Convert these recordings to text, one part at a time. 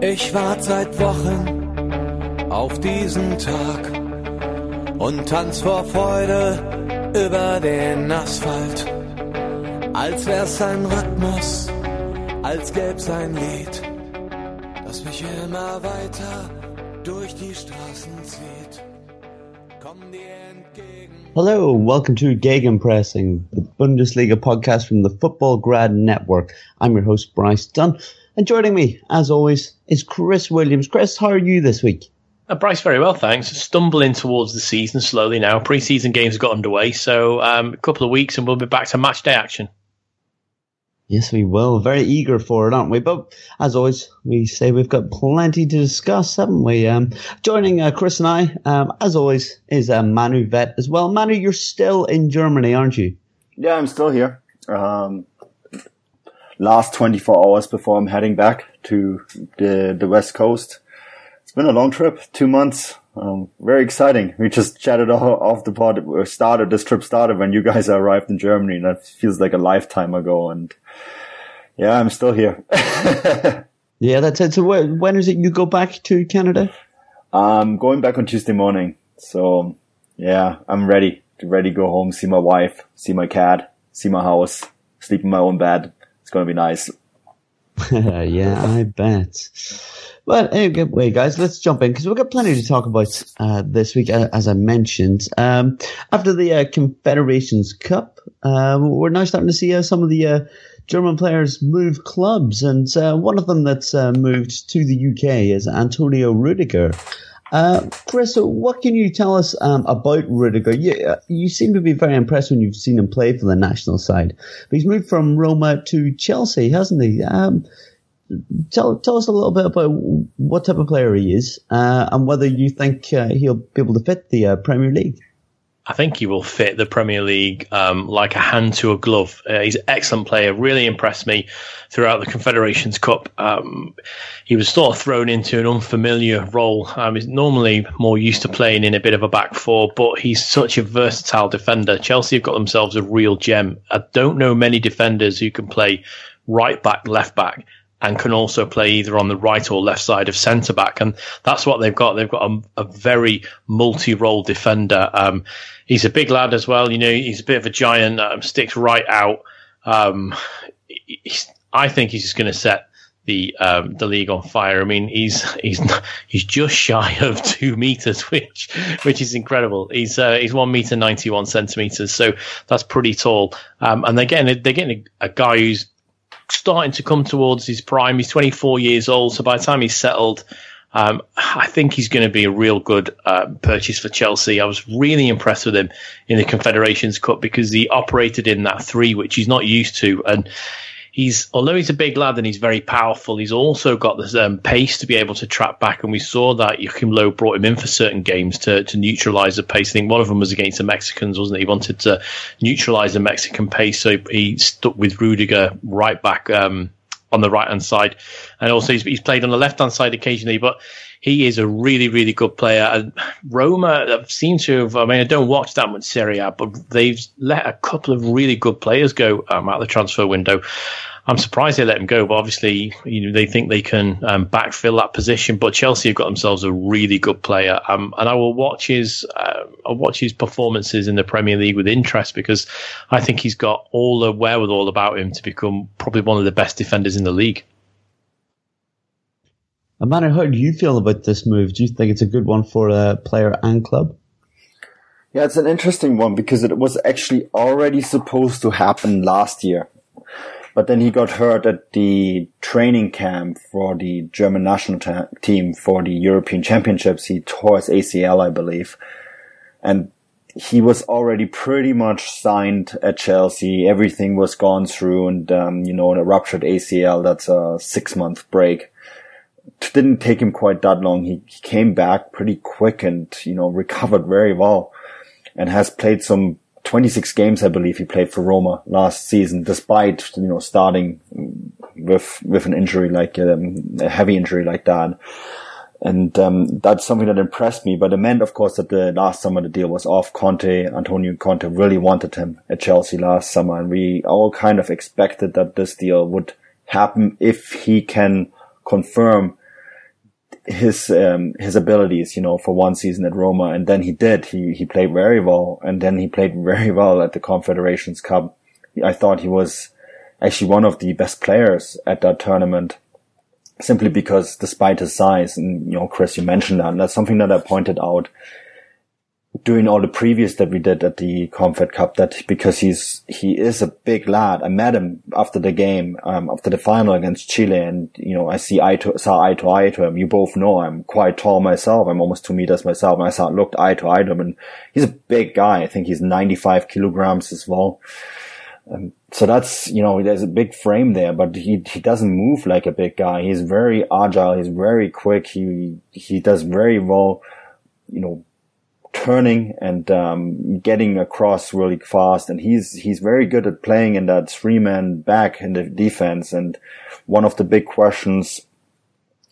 Ich warte seit Wochen auf diesen Tag und tanz vor Freude über den Asphalt. Als wär's ein Rhythmus, als gäb's ein Lied, das mich immer weiter durch die Straßen zieht. Hello, welcome to Gegenpressing, the Bundesliga podcast from the Football Grad Network. I'm your host, Bryce Dunn. And joining me, as always, is Chris Williams. Chris, how are you this week? Uh, Bryce, very well, thanks. Stumbling towards the season slowly now. Pre-season games got underway, so um, a couple of weeks and we'll be back to match day action. Yes, we will. Very eager for it, aren't we? But as always, we say we've got plenty to discuss, haven't we? Um, joining uh, Chris and I, um, as always, is uh, Manu Veth as well. Manu, you're still in Germany, aren't you? Yeah, I'm still here. Um, last 24 hours before I'm heading back to the, the West Coast. It's been a long trip, two months. Um, very exciting. We just chatted off the pod. Started this trip started when you guys arrived in Germany. and That feels like a lifetime ago. And yeah, I'm still here. yeah, that's it. So when is it you go back to Canada? I'm going back on Tuesday morning. So yeah, I'm ready to ready to go home, see my wife, see my cat, see my house, sleep in my own bed. It's going to be nice. yeah, I bet. Well, anyway, guys, let's jump in because we've got plenty to talk about uh, this week, uh, as I mentioned. Um, after the uh, Confederations Cup, uh, we're now starting to see uh, some of the uh, German players move clubs, and one of them that's moved to the UK is Antonio Rudiger. Uh, Chris, what can you tell us um, about Rudiger? You, uh, you seem to be very impressed when you've seen him play for the national side. But he's moved from Roma to Chelsea, hasn't he? Um, tell tell us a little bit about what type of player he is uh, and whether you think uh, he'll be able to fit the uh, Premier League. I think he will fit the Premier League um, like a hand to a glove. Uh, he's an excellent player, really impressed me throughout the Confederations Cup. Um, he was sort of thrown into an unfamiliar role. Um, he's normally more used to playing in a bit of a back four, but he's such a versatile defender. Chelsea have got themselves a real gem. I don't know many defenders who can play right back, left back and can also play either on the right or left side of centre back. And that's what they've got. They've got a, a very multi role defender. Um, he's a big lad as well. You know, he's a bit of a giant, um, sticks right out. Um, I think he's just going to set the um, the league on fire. I mean, he's he's he's just shy of two meters, which which is incredible. He's uh, he's one meter ninety one centimeters, so that's pretty tall. Um, and they're getting they're getting a, a guy who's starting to come towards his prime. He's 24 years old, so by the time he's settled, um, I think he's going to be a real good uh, purchase for Chelsea. I was really impressed with him in the Confederations Cup because he operated in that three, which he's not used to, and he's although he's a big lad and he's very powerful, he's also got this um, pace to be able to trap back. And we saw that Joachim Löw brought him in for certain games to to neutralise the pace. I think one of them was against the Mexicans, wasn't it? He wanted to neutralise the Mexican pace, so he stuck with Rudiger right back. Um, on the right hand side, and also he's, he's played on the left hand side occasionally. But he is a really, really good player. And Roma seem to have, I mean, I don't watch that much Serie A, but they've let a couple of really good players go um, out the transfer window. I'm surprised they let him go, but obviously, you know, they think they can um, backfill that position. But Chelsea have got themselves a really good player, um, and I will watch his uh, I'll watch his performances in the Premier League with interest because I think he's got all the wherewithal about him to become probably one of the best defenders in the league. Amanda, how do you feel about this move? Do you think it's a good one for a player and club? Yeah, it's an interesting one because it was actually already supposed to happen last year but then he got hurt at the training camp for the German national ta- team for the European Championships. He tore his ACL, I believe. And he was already pretty much signed at Chelsea. Everything was gone through and, um, you know, a ruptured ACL, that's a six month break. Didn't take him quite that long. He, he came back pretty quick and, you know, recovered very well and has played some 26 games, I believe he played for Roma last season, despite, you know, starting with, with an injury like, um, a heavy injury like that. And, um, that's something that impressed me, but it meant, of course, that the last summer the deal was off. Conte, Antonio Conte really wanted him at Chelsea last summer. And we all kind of expected that this deal would happen if he can confirm his um, his abilities, you know, for one season at Roma, and then he did. He he played very well, and then he played very well at the Confederations Cup. I thought he was actually one of the best players at that tournament, simply because despite his size, and you know, Chris, you mentioned that, and that's something that I pointed out doing all the previews that we did at the Confed Cup that because he's he is a big lad. I met him after the game, um, after the final against Chile, and you know I see eye to saw eye to eye to him. You both know I'm quite tall myself. I'm almost two meters myself, and I saw looked eye to eye to him, and he's a big guy. I think he's 95 kilograms as well. Um, so that's you know there's a big frame there, but he he doesn't move like a big guy. He's very agile. He's very quick. He he does very well. You know, turning and um, getting across really fast. And he's he's very good at playing in that three man back in the defense. And one of the big questions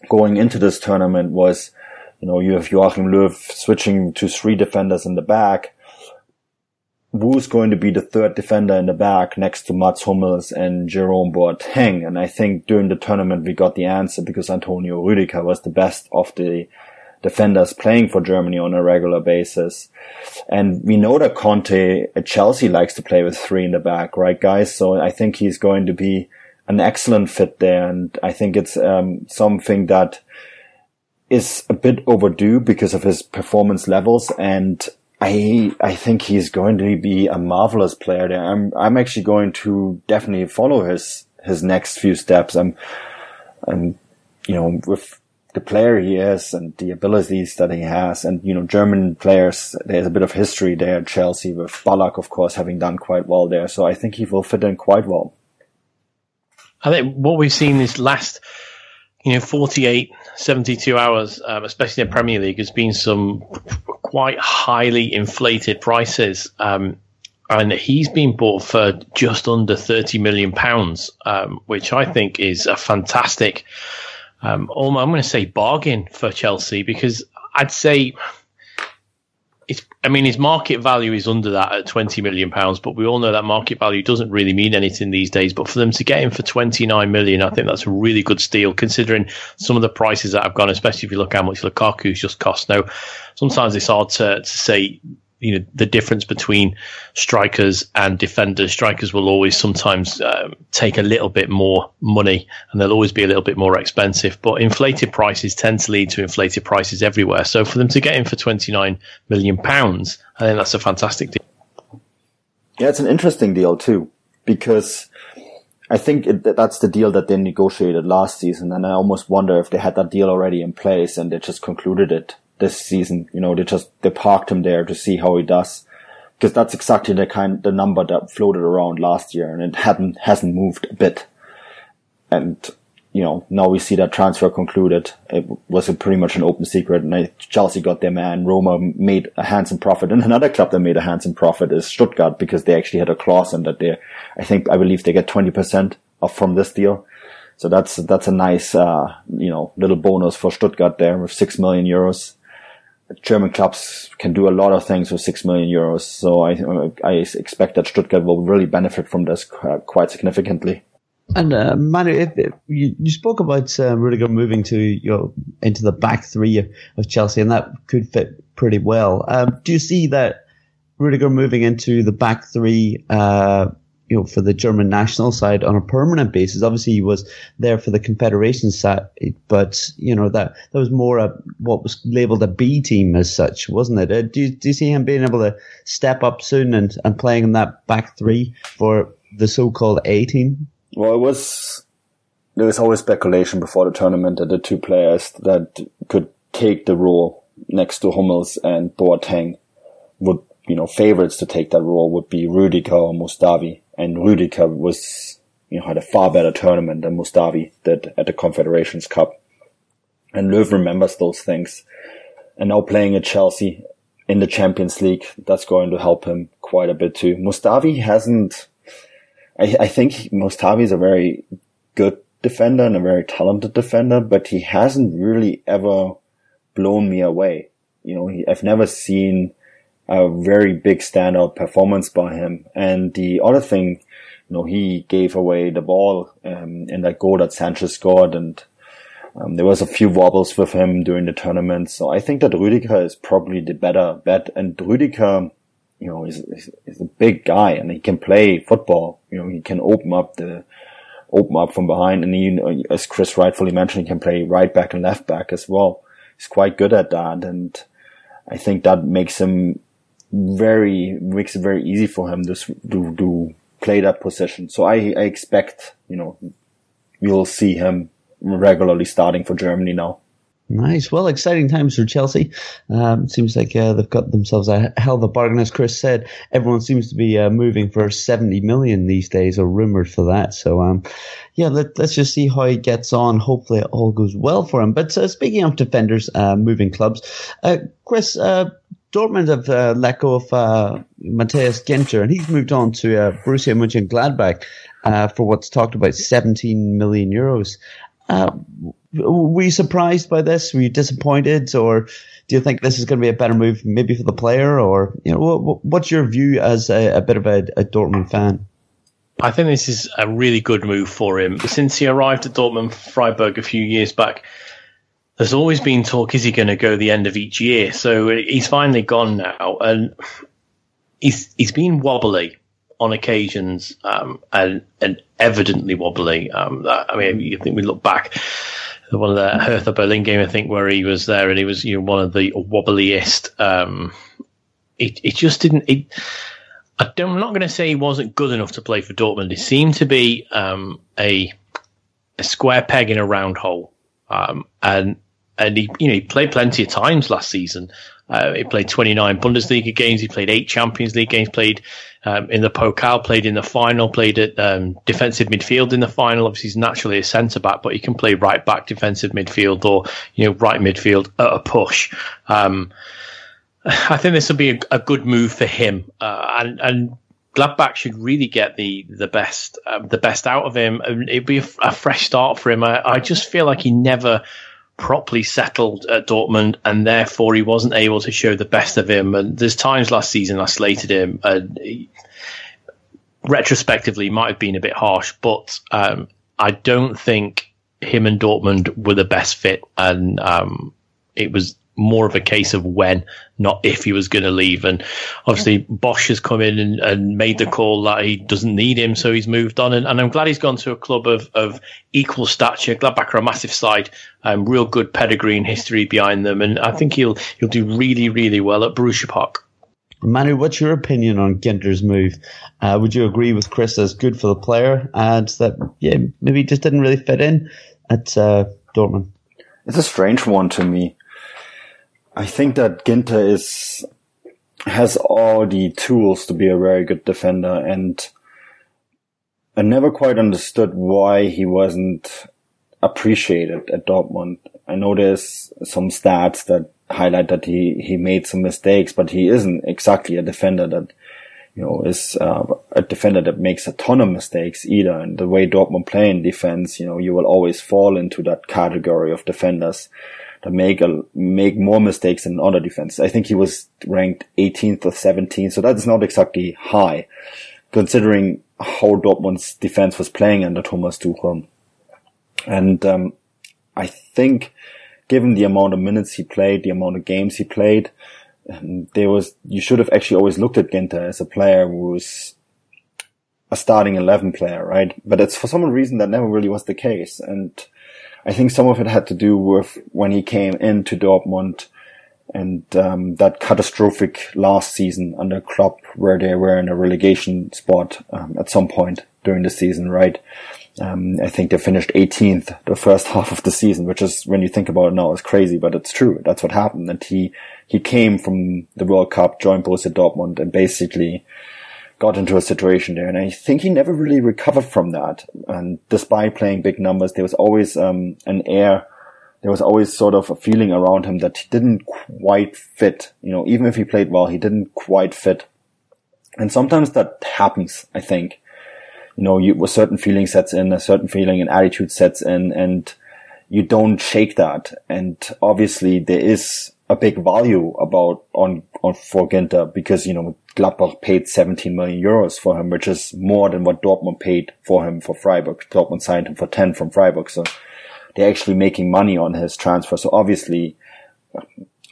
going into this tournament was, you know, you have Joachim Löw switching to three defenders in the back. Who's going to be the third defender in the back next to Mats Hummels and Jerome Boateng? And I think during the tournament we got the answer because Antonio Rüdiger was the best of the defenders playing for Germany on a regular basis. And we know that Conte at Chelsea likes to play with three in the back, right, guys? So I think he's going to be an excellent fit there. And I think it's um, something that is a bit overdue because of his performance levels. And I I think he's going to be a marvelous player there. I'm I'm actually going to definitely follow his his next few steps. I'm I'm you know with the player he is and the abilities that he has. And, you know, German players, there's a bit of history there at Chelsea with Ballack, of course, having done quite well there. So I think he will fit in quite well. I think what we've seen this last, you know, 48, 72 hours, um, especially in the Premier League, has been some quite highly inflated prices. Um, and he's been bought for just under 30 million pounds, um, which I think is a fantastic um, I'm going to say bargain for Chelsea because I'd say it's. I mean, his market value is under that at 20 million pounds, but we all know that market value doesn't really mean anything these days. But for them to get him for 29 million, I think that's a really good steal considering some of the prices that have gone, especially if you look how much Lukaku's just cost. Now, sometimes it's hard to, to say you know the difference between strikers and defenders. Strikers will always sometimes um, take a little bit more money, and they'll always be a little bit more expensive. But inflated prices tend to lead to inflated prices everywhere. So for them to get in for twenty nine million pounds, I think that's a fantastic deal. Yeah, it's an interesting deal too, because I think it, that's the deal that they negotiated last season, and I almost wonder if they had that deal already in place and they just concluded it this season. You know, they just they parked him there to see how he does, because that's exactly the kind the number that floated around last year, and it hadn't hasn't moved a bit. And you know, now we see that transfer concluded. It was pretty much an open secret, and Chelsea got their man. Roma made a handsome profit, and another club that made a handsome profit is Stuttgart because they actually had a clause in that they, I think, I believe they get twenty percent off from this deal. So that's that's a nice, uh, you know, little bonus for Stuttgart there with six million euros. German clubs can do a lot of things with six million euros. So I I expect that Stuttgart will really benefit from this quite significantly. And uh, Manu, if, if you, you, spoke about uh, Rudiger moving to you know, into the back three of Chelsea, and that could fit pretty well. Um, do you see that Rudiger moving into the back three uh, you know, for the German national side on a permanent basis. Obviously, he was there for the Confederation side, but you know that that was more a what was labelled a B team as such, wasn't it? Uh, do, you, do you see him being able to step up soon and, and playing in that back three for the so-called A team? Well, it was there was always speculation before the tournament that the two players that could take the role next to Hummels and Boateng would, you know, favorites to take that role would be Rudiger or Mustafi. And Rudiger was, you know, had a far better tournament than Mustafi did at the Confederations Cup. And Löw remembers those things. And now playing at Chelsea in the Champions League, that's going to help him quite a bit too. Mustafi hasn't, I, I think Mustafi is a very good defender and a very talented defender, but he hasn't really ever blown me away. You know, he, I've never seen a very big standout performance by him. And the other thing, you know, he gave away the ball um, in that goal that Sanchez scored, and um, there was a few wobbles with him during the tournament. So I think that Rüdiger is probably the better bet. And Rüdiger, you know, is, is, is a big guy and he can play football. You know, he can open up the open up from behind, and he, as Chris rightfully mentioned, he can play right back and left back as well. He's quite good at that, and I think that makes him very makes it very easy for him to to, to play that position. So I, I expect you know you'll see him regularly starting for Germany now. Nice. Well, exciting times for Chelsea. Um, seems like uh, they've got themselves a hell of a bargain. As Chris said, everyone seems to be uh, moving for 70 million these days, or rumored for that. So, um, yeah, let, us just see how he gets on. Hopefully, it all goes well for him. But uh, speaking of defenders uh, moving clubs, uh, Chris, uh, Dortmund have uh, let go of uh, Matthias Ginter, and he's moved on to uh, Borussia Mönchengladbach uh, for what's talked about 17 million euros. Uh, were you surprised by this? Were you disappointed, or do you think this is going to be a better move, maybe for the player, or you know, what, what's your view as a, a bit of a, a Dortmund fan? I think this is a really good move for him. Since he arrived at Dortmund Freiburg a few years back, there's always been talk: is he going to go the end of each year? So he's finally gone now, and he's he's been wobbly on occasions, um, and and evidently wobbly. Um, I mean, you think we look back one of the Hertha Berlin game, I think, where he was there and he was you know one of the wobbliest. Um, it it just didn't. It, I am not going to say he wasn't good enough to play for Dortmund. He seemed to be um, a a square peg in a round hole, um, and and he you know he played plenty of times last season. Uh, he played 29 Bundesliga games. He played eight Champions League games. Played um, in the Pokal, played in the final. Played at um, defensive midfield in the final. Obviously, he's naturally a centre back, but he can play right back, defensive midfield, or you know right midfield at a push. Um, I think this will be a, a good move for him, uh, and and Gladbach should really get the the best um, the best out of him. It'd be a, fresh start for him. I, I, just feel like he never properly settled at Dortmund, and therefore he wasn't able to show the best of him. And there's times last season I slated him, and he, retrospectively might have been a bit harsh, but um, I don't think him and Dortmund were the best fit, and um, it was more of a case of when, not if he was going to leave. And obviously, Bosz has come in and, and, made the call that he doesn't need him, so he's moved on. And, and I'm glad he's gone to a club of, of equal stature. Gladbach are a massive side, um, real good pedigree and history behind them, and I think he'll he'll do really really well at Borussia Park. Manu, what's your opinion on Ginter's move? Uh, would you agree with Chris as good for the player and that yeah maybe just didn't really fit in at uh, Dortmund? It's a strange one to me. I think that Ginter is has all the tools to be a very good defender, and I never quite understood why he wasn't appreciated at Dortmund. I there's some stats that highlight that he he made some mistakes, but he isn't exactly a defender that you know is uh, a defender that makes a ton of mistakes either. And the way Dortmund play in defense, you know, you will always fall into that category of defenders that make a, make more mistakes than other defenses. I think he was ranked 18th or 17th, so that is not exactly high, considering how Dortmund's defense was playing under Thomas Tuchel. And um, I think, given the amount of minutes he played, the amount of games he played, um, there was you should have actually always looked at Ginter as a player who was a starting eleven player, right? But it's for some reason that never really was the case, and I think some of it had to do with when he came into Dortmund, and um, that catastrophic last season under Klopp, where they were in a relegation spot um, at some point during the season, right? Um, I think they finished 18th the first half of the season, which is when you think about it now, is crazy, but it's true. That's what happened. And he he came from the World Cup, joined Borussia Dortmund, and basically got into a situation there. And I think he never really recovered from that. And despite playing big numbers, there was always um, an air there was always sort of a feeling around him that he didn't quite fit. You know, even if he played well, he didn't quite fit. And sometimes that happens, I think. You know, you, a certain feeling sets in, a certain feeling and attitude sets in, and you don't shake that. And obviously there is a big value about on, on for Ginter because, you know, Gladbach paid 17 million euros for him, which is more than what Dortmund paid for him for Freiburg. Dortmund signed him for 10 from Freiburg. So they're actually making money on his transfer. So obviously,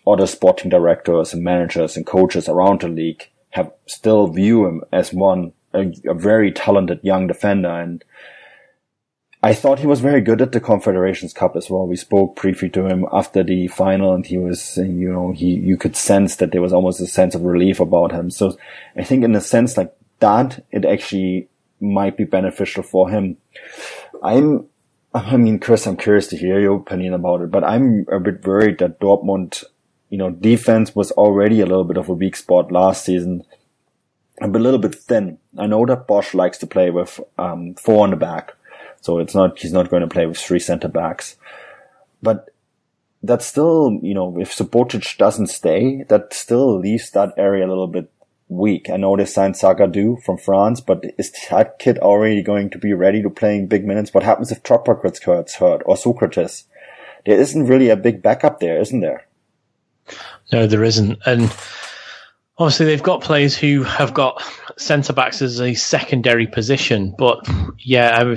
other sporting directors and managers and coaches around the league have still view him as one a, a, very talented young defender and I thought he was very good at the Confederations Cup as well. We spoke briefly to him after the final and he was, you know, he, you could sense that there was almost a sense of relief about him. So I think in a sense like that, it actually might be beneficial for him. I'm, I mean, Chris, I'm curious to hear your opinion about it, but I'm a bit worried that Dortmund, you know, defense was already a little bit of a weak spot last season. a little bit thin. I know that Bosz likes to play with um, four on the back, so it's not he's not going to play with three centre backs. But that's still, you know, if Subotic doesn't stay, that still leaves that area a little bit weak. I know they signed Zagadou from France, but is that kid already going to be ready to playing big minutes? What happens if Toprak gets hurt or Sokratis? There isn't really a big backup there, isn't there? No, there isn't. And obviously they've got players who have got centre backs as a secondary position. But yeah,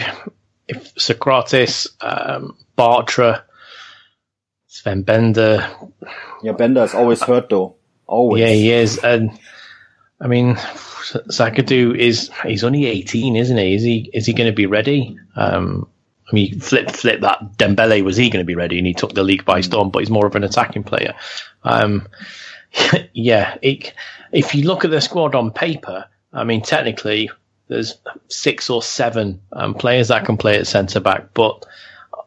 if Sokratis, um, Bartra, Sven Bender. Yeah, Bender is always hurt though. Always. Yeah, he is. And I mean, Zagadou is he's only eighteen, isn't he? Is he is he going to be ready? Um, I mean, flip flip that Dembele was he going to be ready? And he took the league by storm, but he's more of an attacking player. Um, yeah, it, if you look at the squad on paper, I mean, technically there's six or seven um, players that can play at centre back, but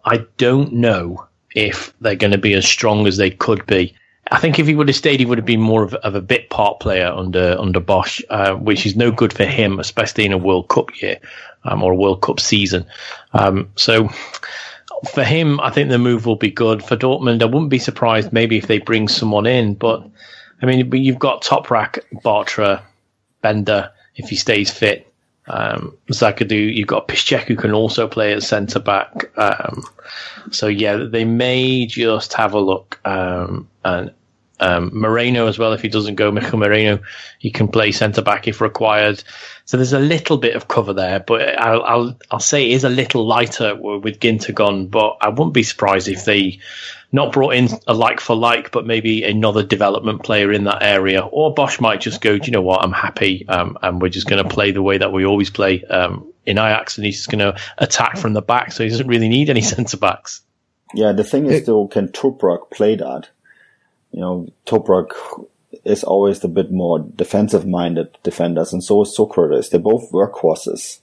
I don't know if they're going to be as strong as they could be. I think if he would have stayed, he would have been more of, of a bit part player under under Bosz, uh, which is no good for him, especially in a World Cup year um, or a World Cup season. Um, so for him, I think the move will be good. For Dortmund, I wouldn't be surprised maybe if they bring someone in, but I mean, you've got Toprak, Bartra, Bender if he stays fit. Um, Zagadou, you've got Piszczek who can also play at centre back. Um, so yeah, they may just have a look um, and um, Merino as well. If he doesn't go, Mikel Merino, he can play centre back if required. So there's a little bit of cover there, but I'll I'll, I'll say it is a little lighter with Ginter gone. But I wouldn't be surprised if they not brought in a like for like, but maybe another development player in that area. Or Bosz might just go, do you know what? I'm happy, um, and we're just going to play the way that we always play um, in Ajax, and he's just going to attack from the back, so he doesn't really need any centre backs. Yeah, the thing is, though, can Toprak play that? you know, Toprak is always a bit more defensive minded defenders, and so is Sokratis. They're both workhorses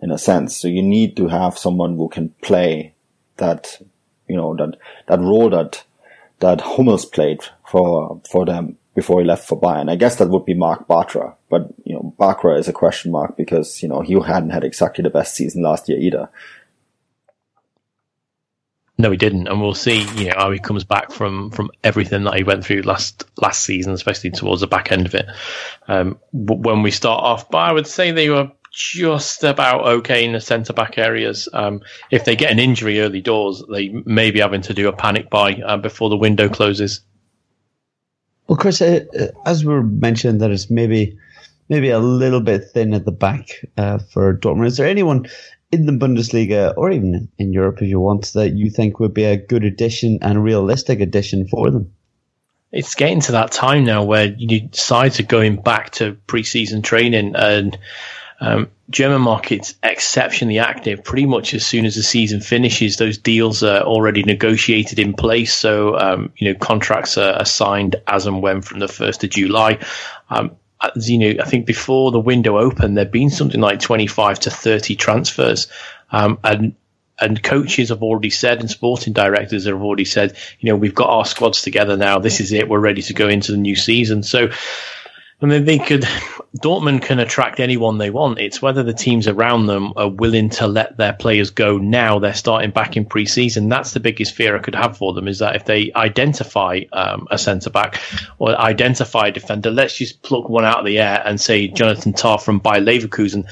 in a sense. So you need to have someone who can play that, you know, that, that role that, that Hummels played for, for them before he left for Bayern. I guess that would be Marc Bartra, but, you know, Bartra is a question mark because, you know, he hadn't had exactly the best season last year either. No, he didn't, and we'll see. You know how he comes back from from everything that he went through last last season, especially towards the back end of it. Um, when we start off, but I would say they were just about okay in the centre back areas. Um, if they get an injury early doors, they may be having to do a panic buy uh, before the window closes. Well, Chris, uh, uh as we mentioned, that it's maybe maybe a little bit thin at the back uh, for Dortmund. Is there anyone in the Bundesliga or even in Europe if you want that you think would be a good addition and realistic addition for them? It's getting to that time now where you sides are going back to preseason training and Um, German market's exceptionally active. Pretty much as soon as the season finishes, those deals are already negotiated in place. So um, you know contracts are, are, signed as and when from the first of July. Um, as you know, I think before the window opened, there'd been something like twenty-five to thirty transfers, um, and and coaches have already said, and sporting directors have already said, you know, we've got our squads together now. This is it. We're ready to go into the new season. So I mean, they could. Dortmund can attract anyone they want. It's whether the teams around them are willing to let their players go now. They're starting back in pre-season. That's the biggest fear I could have for them. Is that if they identify um, a centre back or identify a defender, let's just pluck one out of the air and say Jonathan Tah from Bayer Leverkusen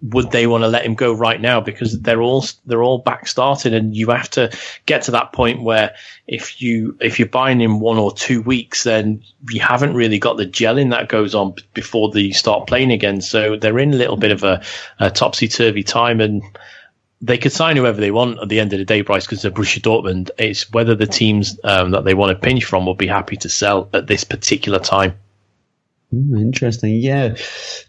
would they want to let him go right now because they're all they're all back started and you have to get to that point where if you if you're buying in one or two weeks then you haven't really got the gelling that goes on before they start playing again so they're in a little bit of a, a topsy turvy time and they could sign whoever they want at the end of the day, Bryce, because they're Borussia Dortmund. It's whether the teams um, that they want to pinch from will be happy to sell at this particular time. Hmm, interesting. Yeah.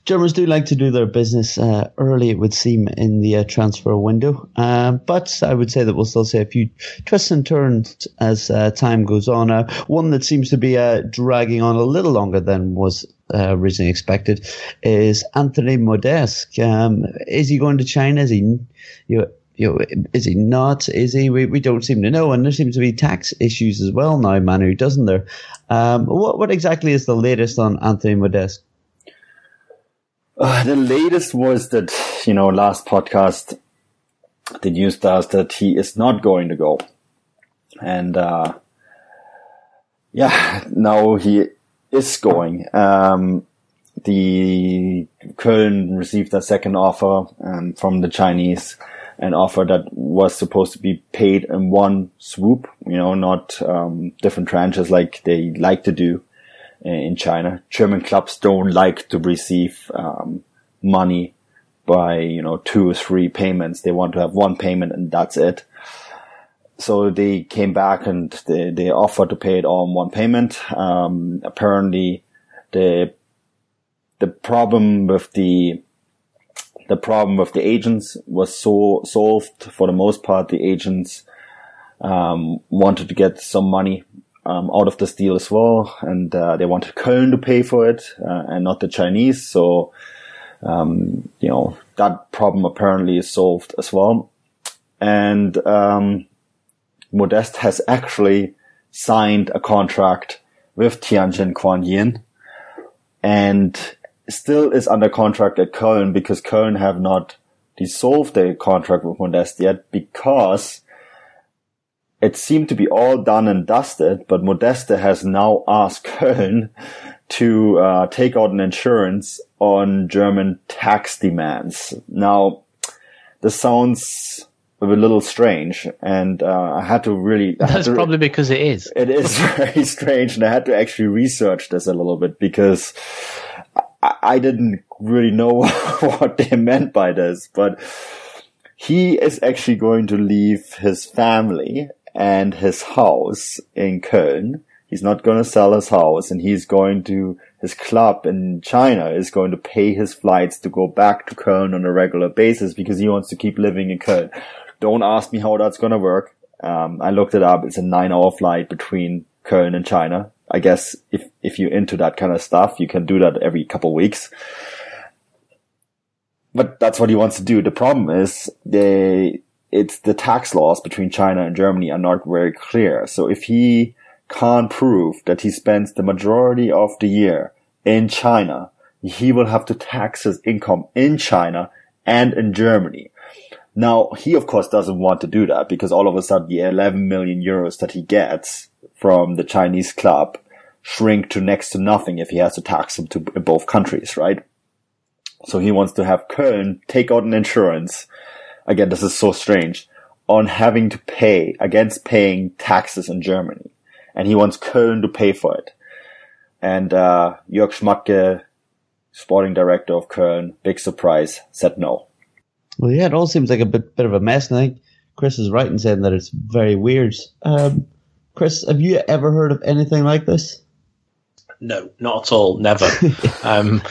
Germans do like to do their business uh, early, it would seem, in the uh, transfer window. Um, but I would say that we'll still see a few twists and turns as uh, time goes on. Uh, one that seems to be uh, dragging on a little longer than was uh, originally expected is Anthony Modeste. Um, is he going to China? Is he, you know, you know, is he not? Is he? We, we don't seem to know. And there seems to be tax issues as well now, Manu, doesn't there? Um, what, what exactly is the latest on Anthony Modeste? Uh, the latest was that, you know, last podcast, the news does that he is not going to go. And, uh, yeah, now he is going. Um, the Köln received a second offer um, from the Chinese an offer that was supposed to be paid in one swoop, you know, not um, different tranches like they like to do in China. German clubs don't like to receive um, money by, you know, two or three payments. They want to have one payment and that's it. So they came back and they, they offered to pay it all in one payment. Um, apparently the, the problem with the the problem with the agents was so solved for the most part. The agents um, wanted to get some money um, out of this deal as well, and uh, they wanted Köln to pay for it uh, and not the Chinese. So, um, you know, that problem apparently is solved as well. And um, Modeste has actually signed a contract with Tianjin Quanjian, and still is under contract at Köln because Köln have not dissolved their contract with Modeste yet because it seemed to be all done and dusted, but Modeste has now asked Köln to uh, take out an insurance on German tax demands. Now, this sounds a little strange, and uh, I had to really. That's to, probably because it is. It is very strange, and I had to actually research this a little bit because I didn't really know what they meant by this, but he is actually going to leave his family and his house in Köln. He's not going to sell his house and he's going to, his club in China is going to pay his flights to go back to Köln on a regular basis because he wants to keep living in Köln. Don't ask me how that's going to work. Um, I looked it up. It's a nine hour flight between Köln and China. I guess if, if you're into that kind of stuff, you can do that every couple weeks. But that's what he wants to do. The problem is they, it's the tax laws between China and Germany are not very clear. So if he can't prove that he spends the majority of the year in China, he will have to tax his income in China and in Germany. Now, he of course doesn't want to do that because all of a sudden the 11 million euros that he gets from the Chinese club shrink to next to nothing if he has to tax them to both countries, right? So he wants to have Köln take out an insurance. Again, this is so strange on having to pay against paying taxes in Germany. And he wants Köln to pay for it. And, uh, Jörg Schmadtke, sporting director of Köln, big surprise, said no. Well, yeah, it all seems like a bit, bit of a mess. And I think Chris is right in saying that it's very weird. Um, Chris, have you ever heard of anything like this? No, not at all. Never. um,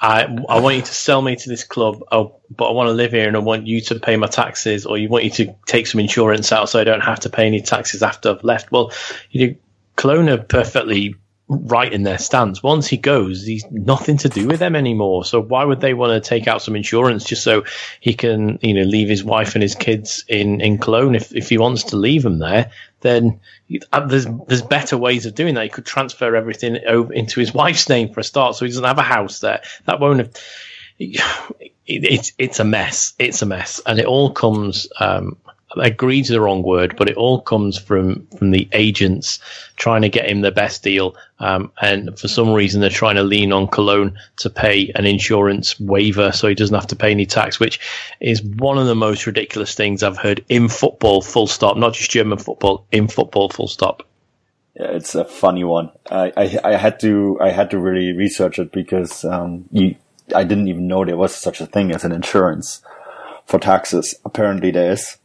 I, I want you to sell me to this club, oh, but I want to live here and I want you to pay my taxes, or you want you to take some insurance out so I don't have to pay any taxes after I've left. Well, you know, Cologne are perfectly right in their stance. Once he goes, he's nothing to do with them anymore. So why would they want to take out some insurance just so he can, you know, leave his wife and his kids in, in Cologne? If, if he wants to leave them there, then uh, there's, there's better ways of doing that. He could transfer everything over into his wife's name for a start. So he doesn't have a house there. That won't have, it, it's, it's a mess. It's a mess. And it all comes, um, agreed's the wrong word, but it all comes from from the agents trying to get him the best deal. Um, and for some reason, they're trying to lean on Cologne to pay an insurance waiver so he doesn't have to pay any tax, which is one of the most ridiculous things I've heard in football. Full stop. Not just German football. In football. Full stop. Yeah, it's a funny one. I, I, I had to I had to really research it because um, you I didn't even know there was such a thing as an insurance for taxes. Apparently there is.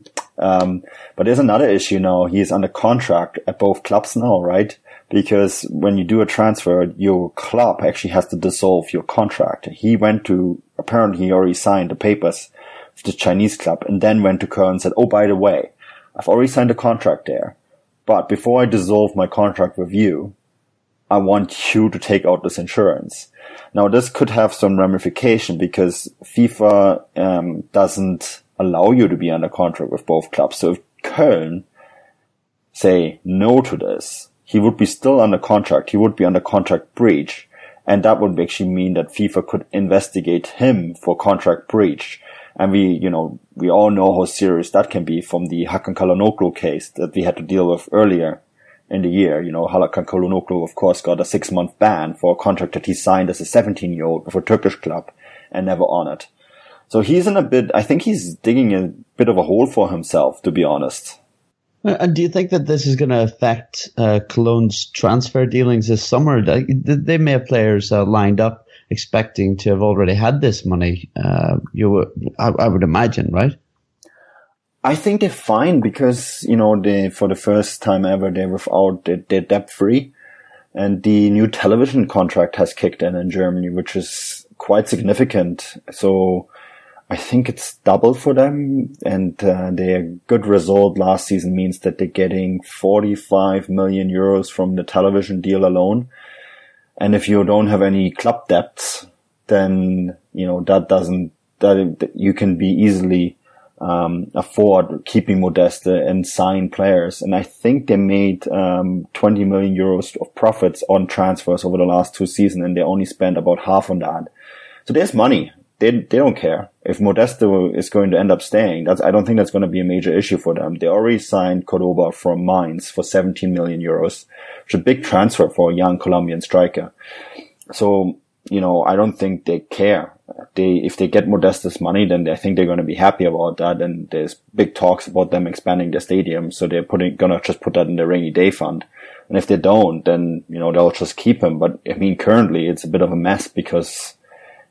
Um, but there's another issue now. He's under contract at both clubs now, right? Because when you do a transfer, your club actually has to dissolve your contract. He went to, apparently he already signed the papers with the Chinese club and then went to Kerr and said, Oh, by the way, I've already signed a contract there. But before I dissolve my contract with you, I want you to take out this insurance. Now, this could have some ramification because FIFA um, doesn't allow you to be under contract with both clubs. So if Köln say no to this, he would be still under contract. He would be under contract breach. And that would actually mean that FIFA could investigate him for contract breach. And we, you know, we all know how serious that can be from the Hakan Calhanoglu case that we had to deal with earlier in the year. You know, Hakan Calhanoglu, of course, got a six month ban for a contract that he signed as a 17 year old with a Turkish club and never honored. So he's in a bit, I think he's digging a bit of a hole for himself, to be honest. Uh, and do you think that this is going to affect uh, Cologne's transfer dealings this summer? They may have players uh, lined up expecting to have already had this money. Uh, you, I, I, would imagine, right? I think they're fine because you know they for the first time ever they're without they're, they're debt free, and the new television contract has kicked in in Germany, which is quite significant. So I think it's double for them, and uh, their good result last season means that they're getting 45 million euros from the television deal alone. And if you don't have any club debts, then you know that doesn't that you can be easily um, afford keeping Modeste and sign players. And I think they made um, 20 million euros of profits on transfers over the last two seasons, and they only spent about half on that. So there's money they they don't care if Modeste is going to end up staying. That's I don't think that's going to be a major issue for them. They already signed Cordoba from Mainz for 17 million euros, which is a big transfer for a young Colombian striker. So you know I don't think they care. They if they get Modeste's money, then I think they're going to be happy about that. And there's big talks about them expanding their stadium, so they're putting gonna just put that in the rainy day fund. And if they don't, then you know they'll just keep him. But I mean, currently it's a bit of a mess because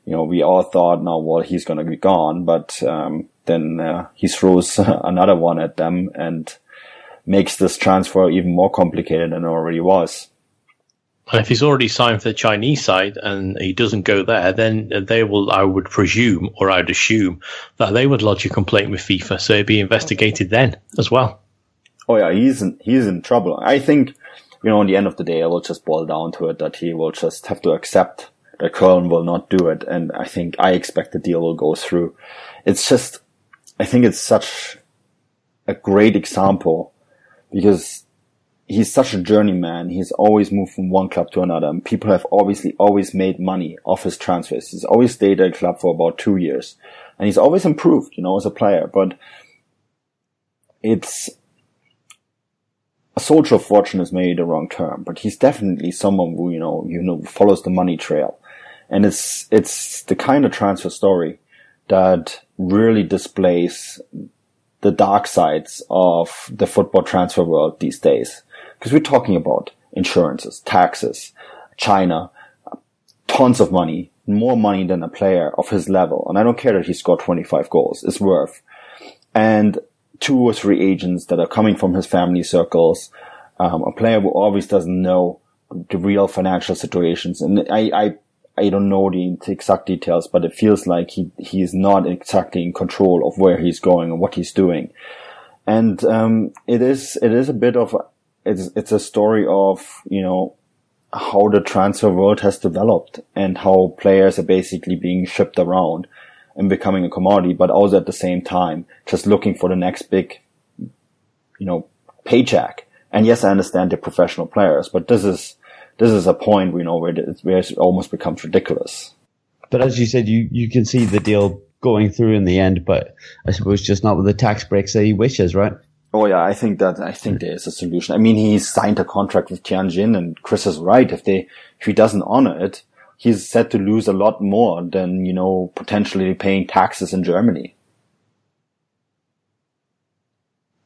you know, we all thought now, well, he's going to be gone, but um, then uh, he throws another one at them and makes this transfer even more complicated than it already was. And if he's already signed for the Chinese side and he doesn't go there, then they will, I would presume, or I'd assume, that they would lodge a complaint with FIFA, so it'd be investigated then as well. Oh yeah, he's in, he's in trouble. I think, you know, in the end of the day, it will just boil down to it that he will just have to accept Köln will not do it. And I think I expect the deal will go through. It's just, I think it's such a great example because he's such a journeyman. He's always moved from one club to another. And people have obviously always made money off his transfers. He's always stayed at a club for about two years and he's always improved, you know, as a player, but it's, a soldier of fortune is maybe the wrong term, but he's definitely someone who, you know, you know, follows the money trail. And it's, it's the kind of transfer story that really displays the dark sides of the football transfer world these days. Because we're talking about insurances, taxes, China, tons of money, more money than a player of his level. And I don't care that he scored 25 goals, it's worth. And two or three agents that are coming from his family circles, um, a player who always doesn't know the real financial situations. And I, I I don't know the, exact details, but it feels like he he is not exactly in control of where he's going and what he's doing. And um, it is it is a bit of it's it's a story of you know how the transfer world has developed and how players are basically being shipped around and becoming a commodity, but also at the same time just looking for the next big, you know, paycheck. And yes, I understand they're professional players, but this is this is a point we know where it, where it almost becomes ridiculous. But as you said, you you can see the deal going through in the end, but I suppose just not with the tax breaks that he wishes, right? Oh yeah, I think that I think there is a solution. I mean, he signed a contract with Tianjin, and Chris is right. If they if he doesn't honor it, he's set to lose a lot more than you know potentially paying taxes in Germany.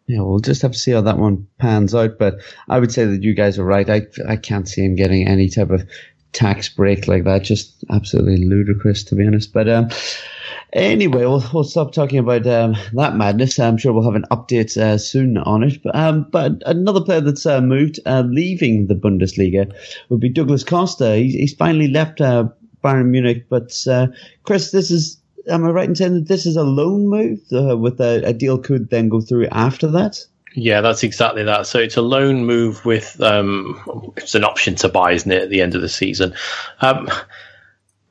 Yeah, we'll just have to see how that one pans out. But I would say that you guys are right. I I can't see him getting any type of tax break like that. Just absolutely ludicrous, to be honest. But um, Anyway, we'll, we'll stop talking about um, that madness. I'm sure we'll have an update uh, soon on it. But, um, but another player that's uh, moved, uh, leaving the Bundesliga, would be Douglas Costa. He's, he's finally left uh, Bayern Munich. But uh, Chris, this is am I right in saying that this is a loan move uh, with a, a deal could then go through after that? Yeah, that's exactly that. So it's a loan move with um, it's an option to buy, isn't it? At the end of the season, um,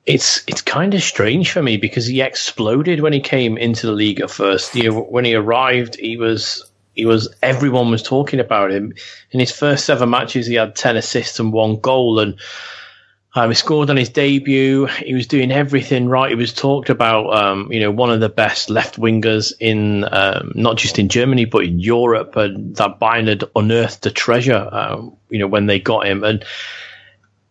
it's it's kind of strange for me because he exploded when he came into the league at first. Know, when he arrived, he was he was everyone was talking about him. In his first seven matches, he had ten assists and one goal, and um, he scored on his debut. He was doing everything right. He was talked about, um, you know, one of the best left wingers in um, not just in Germany but in Europe, and that Bayern had unearthed a treasure, um, you know, when they got him and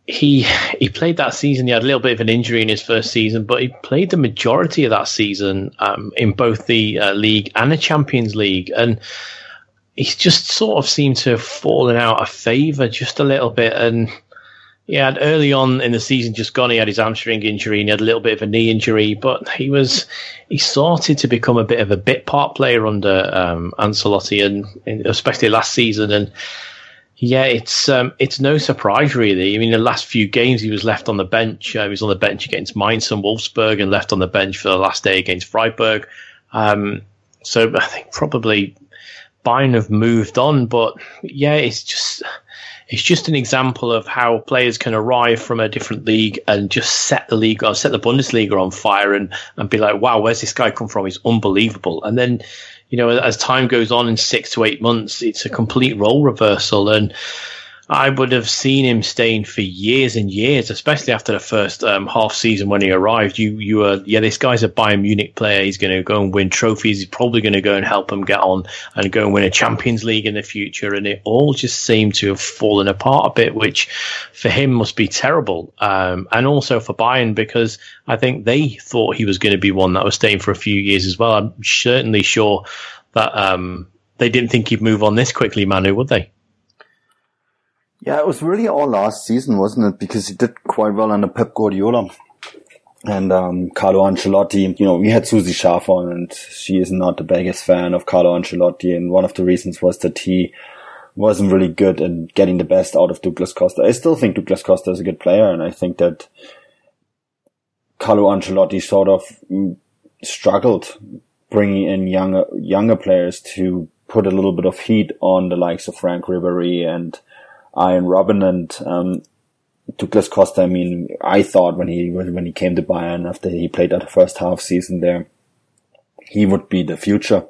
he he played that season. He had a little bit of an injury in his first season, but he played the majority of that season um, in both the uh, league and the Champions League, and he's just sort of seemed to have fallen out of favour just a little bit. And he had early on in the season just gone. He had his hamstring injury and he had a little bit of a knee injury, but he was he started to become a bit of a bit part player under um, Ancelotti, and especially last season and yeah, it's um, it's no surprise really. I mean, the last few games he was left on the bench. Uh, he was on the bench against Mainz and Wolfsburg, and left on the bench for the last day against Freiburg. Um, so I think probably Bayern have moved on, but yeah, it's just it's just an example of how players can arrive from a different league and just set the league or set the Bundesliga on fire and and be like, wow, where's this guy come from? He's unbelievable, and then you know, as time goes on in six to eight months, it's a complete role reversal. And I would have seen him staying for years and years, especially after the first um, half season when he arrived. You, you were, yeah, this guy's a Bayern Munich player. He's going to go and win trophies. He's probably going to go and help him get on and go and win a Champions League in the future. And it all just seemed to have fallen apart a bit, which for him must be terrible. Um, and also for Bayern, because I think they thought he was going to be one that was staying for a few years as well. I'm certainly sure that um, they didn't think he'd move on this quickly, Manu, would they? Yeah, it was really all last season, wasn't it? Because he did quite well under Pep Guardiola and um, Carlo Ancelotti. You know, we had Susi Schaff on, and she is not the biggest fan of Carlo Ancelotti. And one of the reasons was that he wasn't really good at getting the best out of Douglas Costa. I still think Douglas Costa is a good player, and I think that Carlo Ancelotti sort of struggled bringing in younger younger players to put a little bit of heat on the likes of Franck Ribéry and Arjen Robben and um, Douglas Costa. I mean, I thought when he when he came to Bayern after he played that first half season there, he would be the future.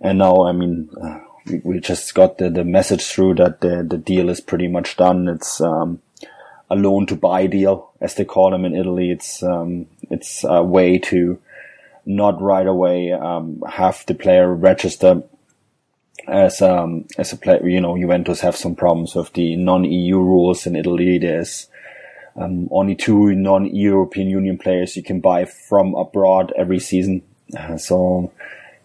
And now, I mean, uh, we, we, just got the, the message through that the the deal is pretty much done. It's um, a loan to buy deal, as they call them in Italy. It's um, it's a way to not right away um, have the player register as um as a player, you know, Juventus have some problems with the non-EU rules in Italy. There's um, only two non-European Union players you can buy from abroad every season. Uh, so,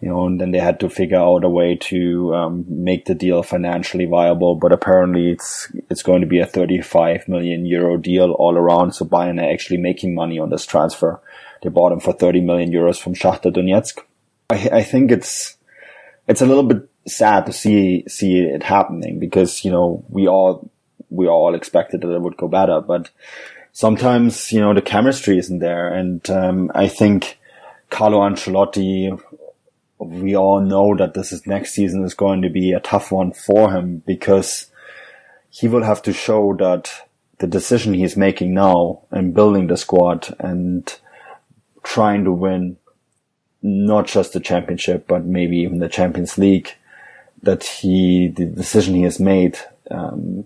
you know, and then they had to figure out a way to um, make the deal financially viable. But apparently, it's it's going to be a 35 million euro deal all around. So Bayern are actually making money on this transfer. They bought him for 30 million euros from Shakhtar Donetsk. I, I think it's it's a little bit sad to see see it happening because you know we all we all expected that it would go better, but sometimes you know the chemistry isn't there, and um, I think Carlo Ancelotti. We all know that this is next season is going to be a tough one for him because he will have to show that the decision he's making now and building the squad and trying to win not just the championship, but maybe even the Champions League, that he, the decision he has made, um,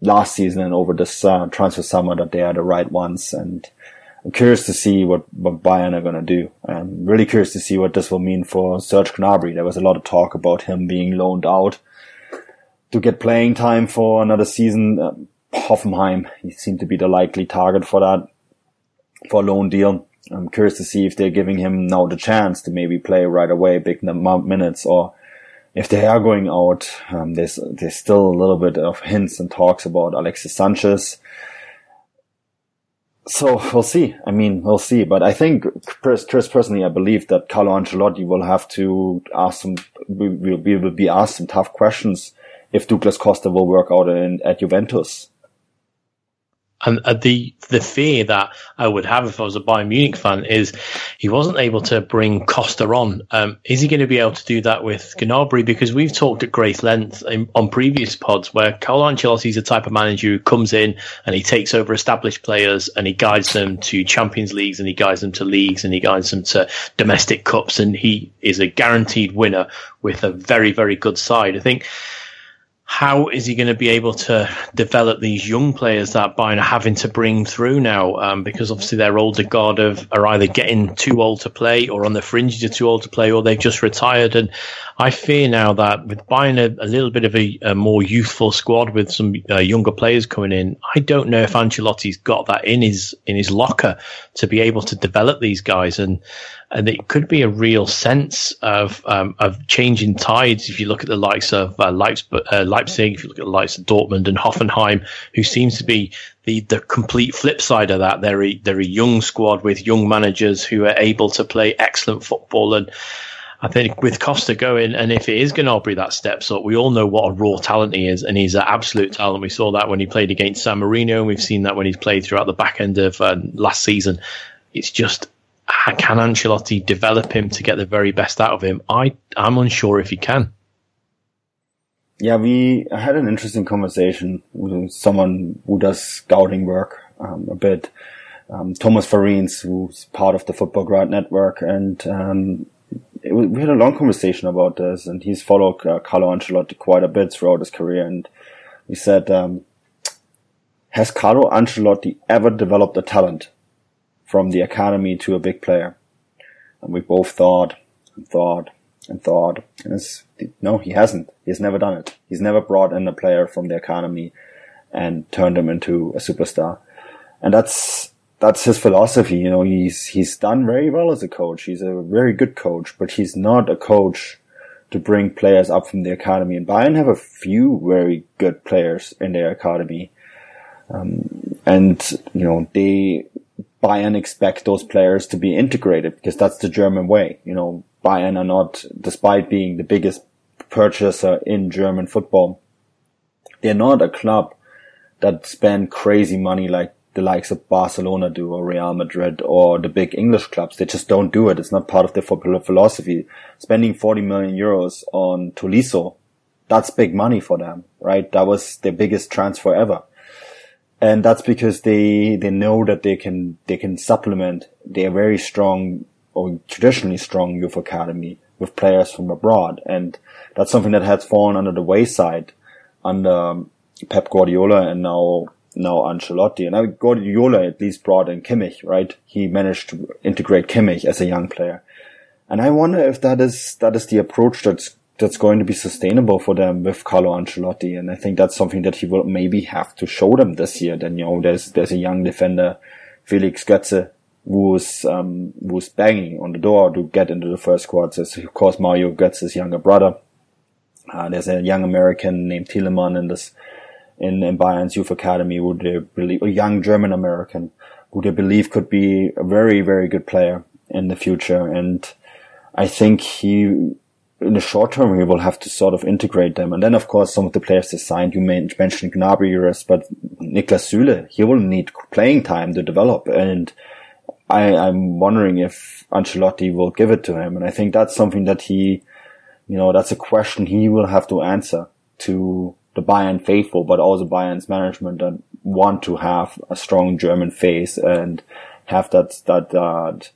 last season and over this uh, transfer summer that they are the right ones. And I'm curious to see what, what Bayern are going to do. I'm really curious to see what this will mean for Serge Gnabry. There was a lot of talk about him being loaned out to get playing time for another season. Um, Hoffenheim, he seemed to be the likely target for that, for a loan deal. I'm curious to see if they're giving him now the chance to maybe play right away, big minutes, or if they are going out. Um, there's there's still a little bit of hints and talks about Alexis Sanchez. So we'll see. I mean, we'll see. But I think, Chris, Chris personally, I believe that Carlo Ancelotti will have to ask some, will will be asked some tough questions if Douglas Costa will work out in, at Juventus. And uh, the the fear that I would have if I was a Bayern Munich fan is he wasn't able to bring Costa on. Um, is he going to be able to do that with Gnabry? Because we've talked at great length in, on previous pods where Carlo Ancelotti is the type of manager who comes in and he takes over established players and he guides them to Champions Leagues and he guides them to leagues and he guides them to domestic cups and he is a guaranteed winner with a very very good side. I think how is he going to be able to develop these young players that Bayern are having to bring through now? Um, because obviously their older guard of, are either getting too old to play or on the fringes are too old to play or they've just retired. And I fear now that with buying a, a little bit of a, a, more youthful squad with some uh, younger players coming in, I don't know if Ancelotti's got that in his in his locker to be able to develop these guys. And and it could be a real sense of um, of changing tides. If you look at the likes of uh, Leipzig, uh, Leipzig, if you look at the likes of Dortmund and Hoffenheim, who seems to be the the complete flip side of that. They're a, they're a young squad with young managers who are able to play excellent football and. I think with Costa going, and if it is Gnabry that steps up, we all know what a raw talent he is, and he's an absolute talent. We saw that when he played against San Marino, and we've seen that when he's played throughout the back end of uh, last season. It's just can Ancelotti develop him to get the very best out of him? I I'm unsure if he can. Yeah, we had an interesting conversation with someone who does scouting work um, a bit. Um, Thomas Farines, who's part of the Futbolgrad Network, and um, it, we had a long conversation about this. And he's followed uh, Carlo Ancelotti quite a bit throughout his career, and he said, um, "Has Carlo Ancelotti ever developed a talent from the academy to a big player. And we both thought and thought and thought. And it's, no, he hasn't. He's never done it. He's never brought in a player from the academy and turned him into a superstar. And that's, that's his philosophy. You know, he's, he's done very well as a coach. He's a very good coach, but he's not a coach to bring players up from the academy. And Bayern have a few very good players in their academy. Um, and, you know, they, Bayern expect those players to be integrated because that's the German way. You know, Bayern are not, despite being the biggest purchaser in German football, they're not a club that spend crazy money like the likes of Barcelona do or Real Madrid or the big English clubs. They just don't do it. It's not part of their football philosophy. Spending 40 million euros on Tolisso, that's big money for them, right? That was their biggest transfer ever and that's because they they know that they can they can supplement their very strong or traditionally strong youth academy with players from abroad, and that's something that has fallen under the wayside under um, Pep Guardiola and now now Ancelotti. And I Guardiola at least brought in Kimmich, right? He managed to integrate Kimmich as a young player, and I wonder if that is that is the approach that's that's going to be sustainable for them with Carlo Ancelotti. And I think that's something that he will maybe have to show them this year. Then, you know, there's, there's a young defender, Felix Götze, who's, um, who's banging on the door to get into the first squad. Of course, Mario Götze's younger brother. Uh, there's a young American named Tillman in this, in, in Bayern's youth academy who they believe, a young German American who they believe could be a very, very good player in the future. And I think he in the short term, we will have to sort of integrate them. And then, of course, some of the players they signed, you mentioned Gnabry, but Niklas Süle, he will need playing time to develop. And I, I'm wondering if Ancelotti will give it to him. And I think that's something that he, you know, that's a question he will have to answer to the Bayern faithful, but also Bayern's management and want to have a strong German face and have that, that, that,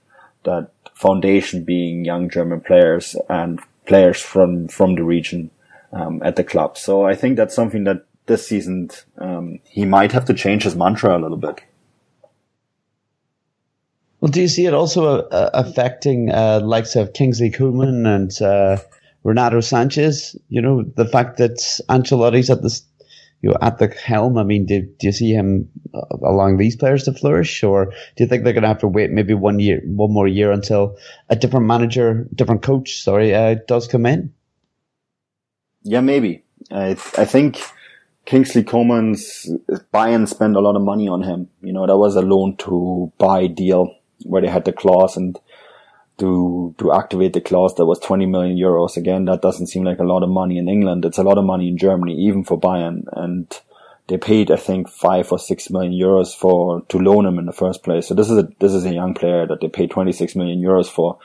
that foundation being young German players and players from, from the region, um, at the club. So I think that's something that this season, um, he might have to change his mantra a little bit. Well, do you see it also uh, affecting uh, likes of Kingsley Coman and uh, Renato Sanches? You know, the fact that Ancelotti's at the you know, at the helm. I mean, do, do you see him uh, allowing these players to flourish, or do you think they're going to have to wait maybe one year, one more year until a different manager, different coach, sorry, uh, does come in? Yeah, maybe. I I think Kingsley Coman's Bayern spent a lot of money on him. You know, that was a loan to buy deal where they had the clause and to to activate the clause that was 20 million euros. Again, that doesn't seem like a lot of money in England. It's a lot of money in Germany, even for Bayern. And they paid, I think, five or six million euros for to loan him in the first place. So this is a this is a young player that they paid 26 million euros for.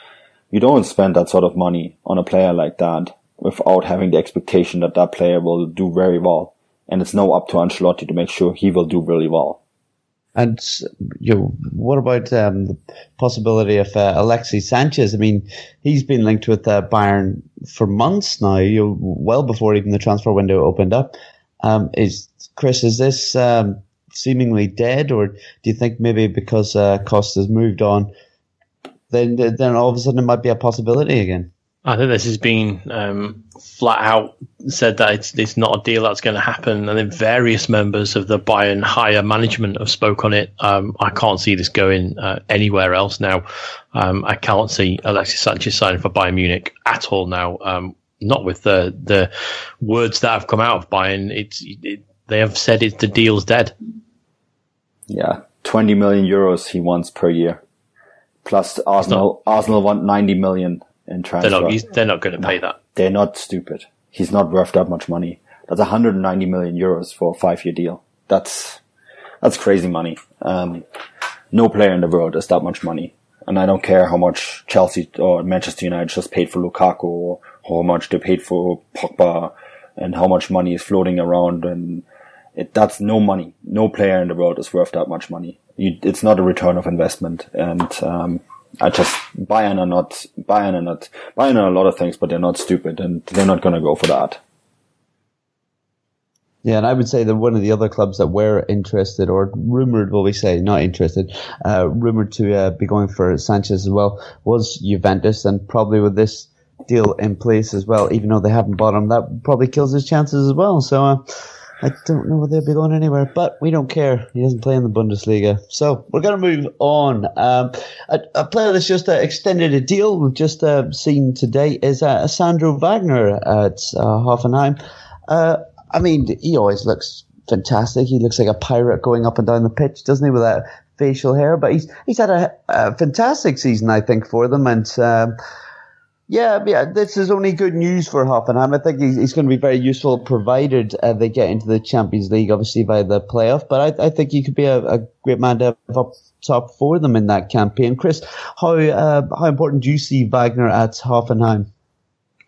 You don't spend that sort of money on a player like that without having the expectation that that player will do very well. And it's now up to Ancelotti to make sure he will do really well. And you know, what about um, the possibility of uh, Alexis Sanchez? I mean, he's been linked with uh, Bayern for months now, you know, well before even the transfer window opened up. Um, is Chris, is this um, seemingly dead, or do you think maybe because uh, Costa's moved on, then then all of a sudden it might be a possibility again? I think this has been um, flat out said that it's, it's not a deal that's going to happen, and then various members of the Bayern higher management have spoke on it. Um, I can't see this going uh, anywhere else now. Um, I can't see Alexis Sanchez signing for Bayern Munich at all now. Um, not with the the words that have come out of Bayern. It's it, they have said it the deal's dead. Yeah, twenty million euros he wants per year, plus Arsenal. Not, Arsenal want ninety million in transfer. They're not, they're not going to pay that. They're not stupid. He's not worth that much money. That's 190 million euros for a five year deal. That's, that's crazy money. Um, no player in the world has that much money. And I don't care how much Chelsea or Manchester United just paid for Lukaku or how much they paid for Pogba and how much money is floating around and it, that's no money. No player in the world is worth that much money. You, it's not a return of investment. And, um, I just Bayern are not Bayern are not Bayern are a lot of things, but they're not stupid, and they're not going to go for that. Yeah, and I would say that one of the other clubs that were interested or rumored, will we say, not interested, uh, rumored to uh, be going for Sanchez as well was Juventus, and probably with this deal in place as well, even though they haven't bought him, that probably kills his chances as well. So. Uh, I don't know whether they'll be going anywhere, but we don't care. He doesn't play in the Bundesliga. So we're going to move on. Um, a, a, player that's just uh, extended a deal we've just uh, seen today is uh, Sandro Wagner at uh, Hoffenheim. Uh, I mean, he always looks fantastic. He looks like a pirate going up and down the pitch, doesn't he, with that facial hair? But he's he's had a, a fantastic season, I think, for them. And um, yeah, yeah, this is only good news for Hoffenheim. I think he's, he's going to be very useful provided uh, they get into the Champions League, obviously by the playoff. But I, I think he could be a, a, great man to have up top for them in that campaign. Chris, how uh, how important do you see Wagner at Hoffenheim?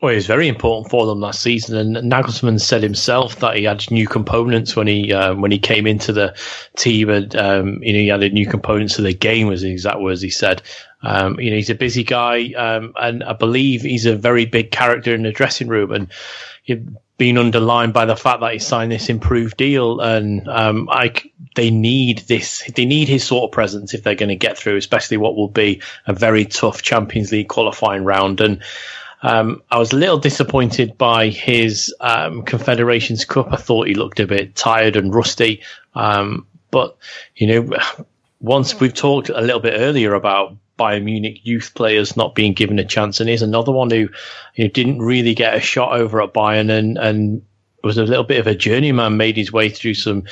Well, he was very important for them last season, and Nagelsmann said himself that he had new components when he uh, when he came into the team, and um, you know he added new components to the game, was the exact words he said. Um, you know, he's a busy guy, um, and I believe he's a very big character in the dressing room, and been underlined by the fact that he signed this improved deal. And um, I, they need this, they need his sort of presence if they're going to get through, especially what will be a very tough Champions League qualifying round. And um, I was a little disappointed by his um, Confederations Cup. I thought he looked a bit tired and rusty. Um, but you know, once we've talked a little bit earlier about Bayern Munich youth players not being given a chance. And here's another one who, who didn't really get a shot over at Bayern and, and was a little bit of a journeyman, made his way through some,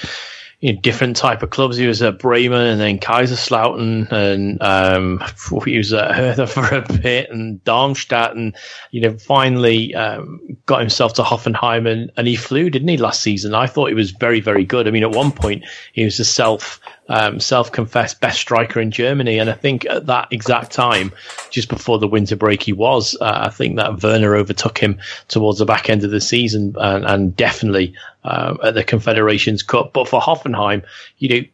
you know, different type of clubs. He was at Bremen and then Kaiserslautern and um, he was at Hertha for a bit and Darmstadt and you know finally um, got himself to Hoffenheim and, and he flew, didn't he, last season? I thought he was very very good. I mean, at one point he was a self um, self-confessed best striker in Germany, and I think at that exact time, just before the winter break, he was. Uh, I think that Werner overtook him towards the back end of the season, and, and definitely um, at the Confederations Cup. But for Hoffenheim, you know,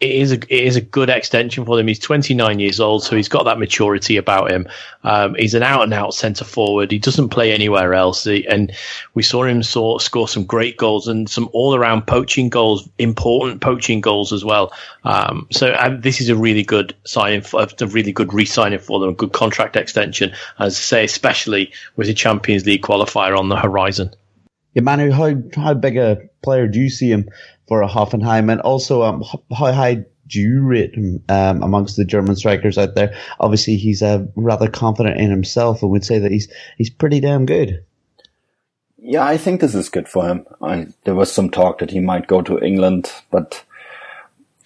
it is a it is a good extension for them. He's 29 years old, so he's got that maturity about him. Um, he's an out and out centre forward. He doesn't play anywhere else, he, and we saw him sort, score some great goals and some all around poaching goals, important poaching goals as well. Um, so uh, this is a really good signing, for, a really good re-signing for them, a good contract extension, as I say, especially with the Champions League qualifier on the horizon. Yeah, Manu, how how big a player do you see him for a Hoffenheim, and also um, how high do you rate him um, amongst the German strikers out there? Obviously, he's uh, rather confident in himself, and would say that he's he's pretty damn good. Yeah, I think this is good for him. I, there was some talk that he might go to England, but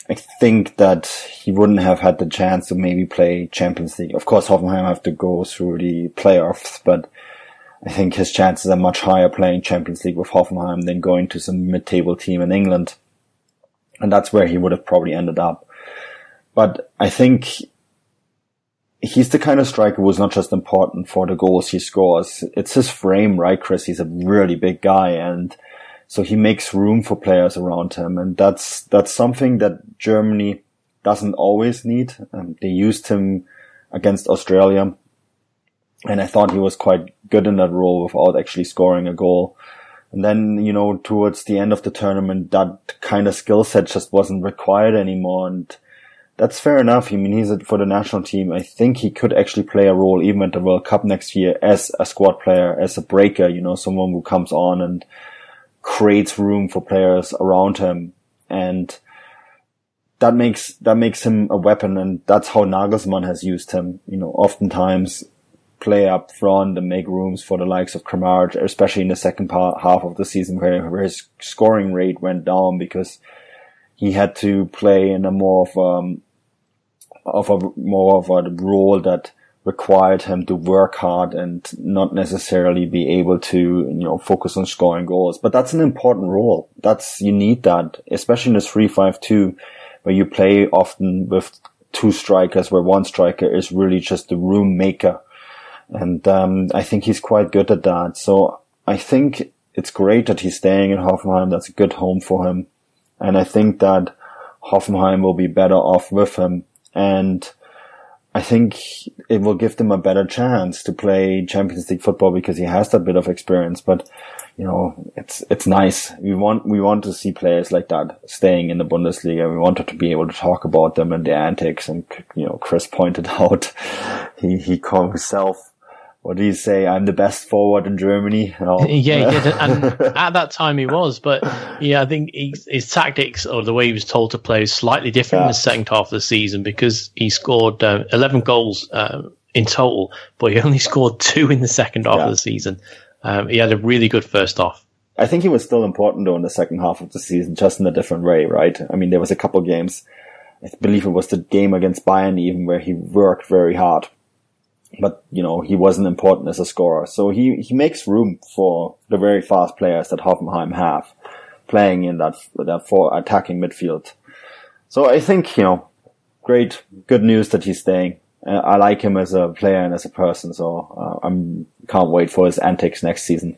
I think that he wouldn't have had the chance to maybe play Champions League. Of course, Hoffenheim have to go through the playoffs, but I think his chances are much higher playing Champions League with Hoffenheim than going to some mid-table team in England. And that's where he would have probably ended up. But I think he's the kind of striker who's not just important for the goals he scores. It's his frame, right, Chris? He's a really big guy and so he makes room for players around him. And that's, that's something that Germany doesn't always need. Um, they used him against Australia and I thought he was quite good in that role without actually scoring a goal. And then, you know, towards the end of the tournament, that kind of skill set just wasn't required anymore. And that's fair enough. I mean, he's for the national team. I think he could actually play a role even at the World Cup next year as a squad player, as a breaker, you know, someone who comes on and creates room for players around him. And that makes, that makes him a weapon. And that's how Nagelsmann has used him. You know, oftentimes play up front and make rooms for the likes of Kramaric, especially in the second part, half of the season where, where his scoring rate went down because he had to play in a more of um of a more of a role that required him to work hard and not necessarily be able to, you know, focus on scoring goals. But that's an important role. That's, you need that, especially in this 3-5-2 where you play often with two strikers where one striker is really just the room maker and um, I think he's quite good at that. So I think it's great that he's staying in Hoffenheim. That's a good home for him. And I think that Hoffenheim will be better off with him. And I think it will give them a better chance to play Champions League football because he has that bit of experience. But, you know, it's, it's nice. We want, we want to see players like that staying in the Bundesliga. We wanted to be able to talk about them and their antics. And, you know, Chris pointed out he, he called himself what do you say? I'm the best forward in Germany. Oh. yeah, he did. And at that time he was, but yeah, I think his, his tactics or the way he was told to play is slightly different yeah. in the second half of the season because he scored uh, 11 goals uh, in total, but he only scored two in the second half yeah. of the season. Um, he had a really good first half. I think he was still important though in the second half of the season, just in a different way, right? I mean, there was a couple games. I believe it was the game against Bayern even where he worked very hard but you know he wasn't important as a scorer. So he he makes room for the very fast players that Hoffenheim have playing in that that for attacking midfield. So I think you know great good news that he's staying. Uh, I like him as a player and as a person, so uh, I'm can't wait for his antics next season.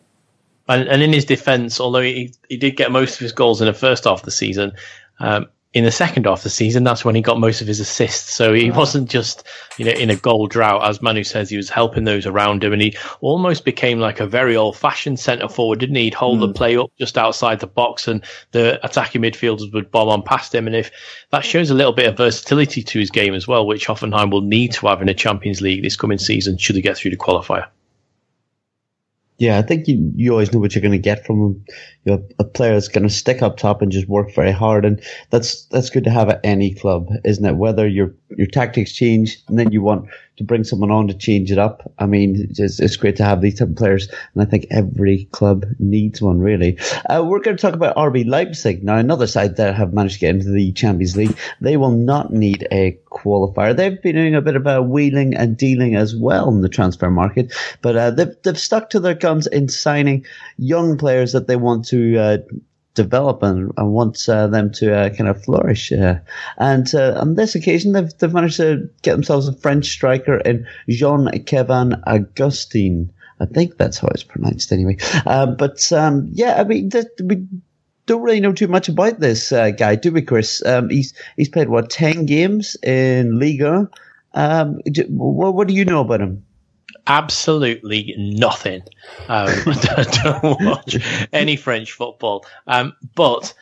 And, and in his defence, although he, he did get most of his goals in the first half of the season, um, in the second half of the season, that's when he got most of his assists. So he wasn't just, you know, in a goal drought, as Manu says, he was helping those around him and he almost became like a very old fashioned centre forward, didn't he? He'd hold mm. the hmm. play up just outside the box and the attacking midfielders would bomb on past him. And if that shows a little bit of versatility to his game as well, which Hoffenheim will need to have in a Champions League this coming season should he get through the qualifier. Yeah, I think you, you always know what you're going to get from. You know, a player that's going to stick up top and just work very hard, and that's that's good to have at any club, isn't it? Whether you're your tactics change, and then you want to bring someone on to change it up. I mean, it's, it's great to have these type of players, and I think every club needs one really. Uh, we're going to talk about RB Leipzig now, another side that have managed to get into the Champions League. They will not need a qualifier. They've been doing a bit of a wheeling and dealing as well in the transfer market, but uh, they've they've stuck to their guns in signing young players that they want to uh, develop and, want uh, them to uh, kind of flourish. Uh, and uh, on this occasion, they've, they've managed to get themselves a French striker in Jean Kevin Augustin. I think that's how it's pronounced anyway. Uh, but um, yeah, I mean, th- we don't really know too much about this uh, guy, do we, Chris? Um, he's he's played what ten games in Liga. Um, what, what do you know about him? Absolutely nothing. Um, I don't watch any French football, um, but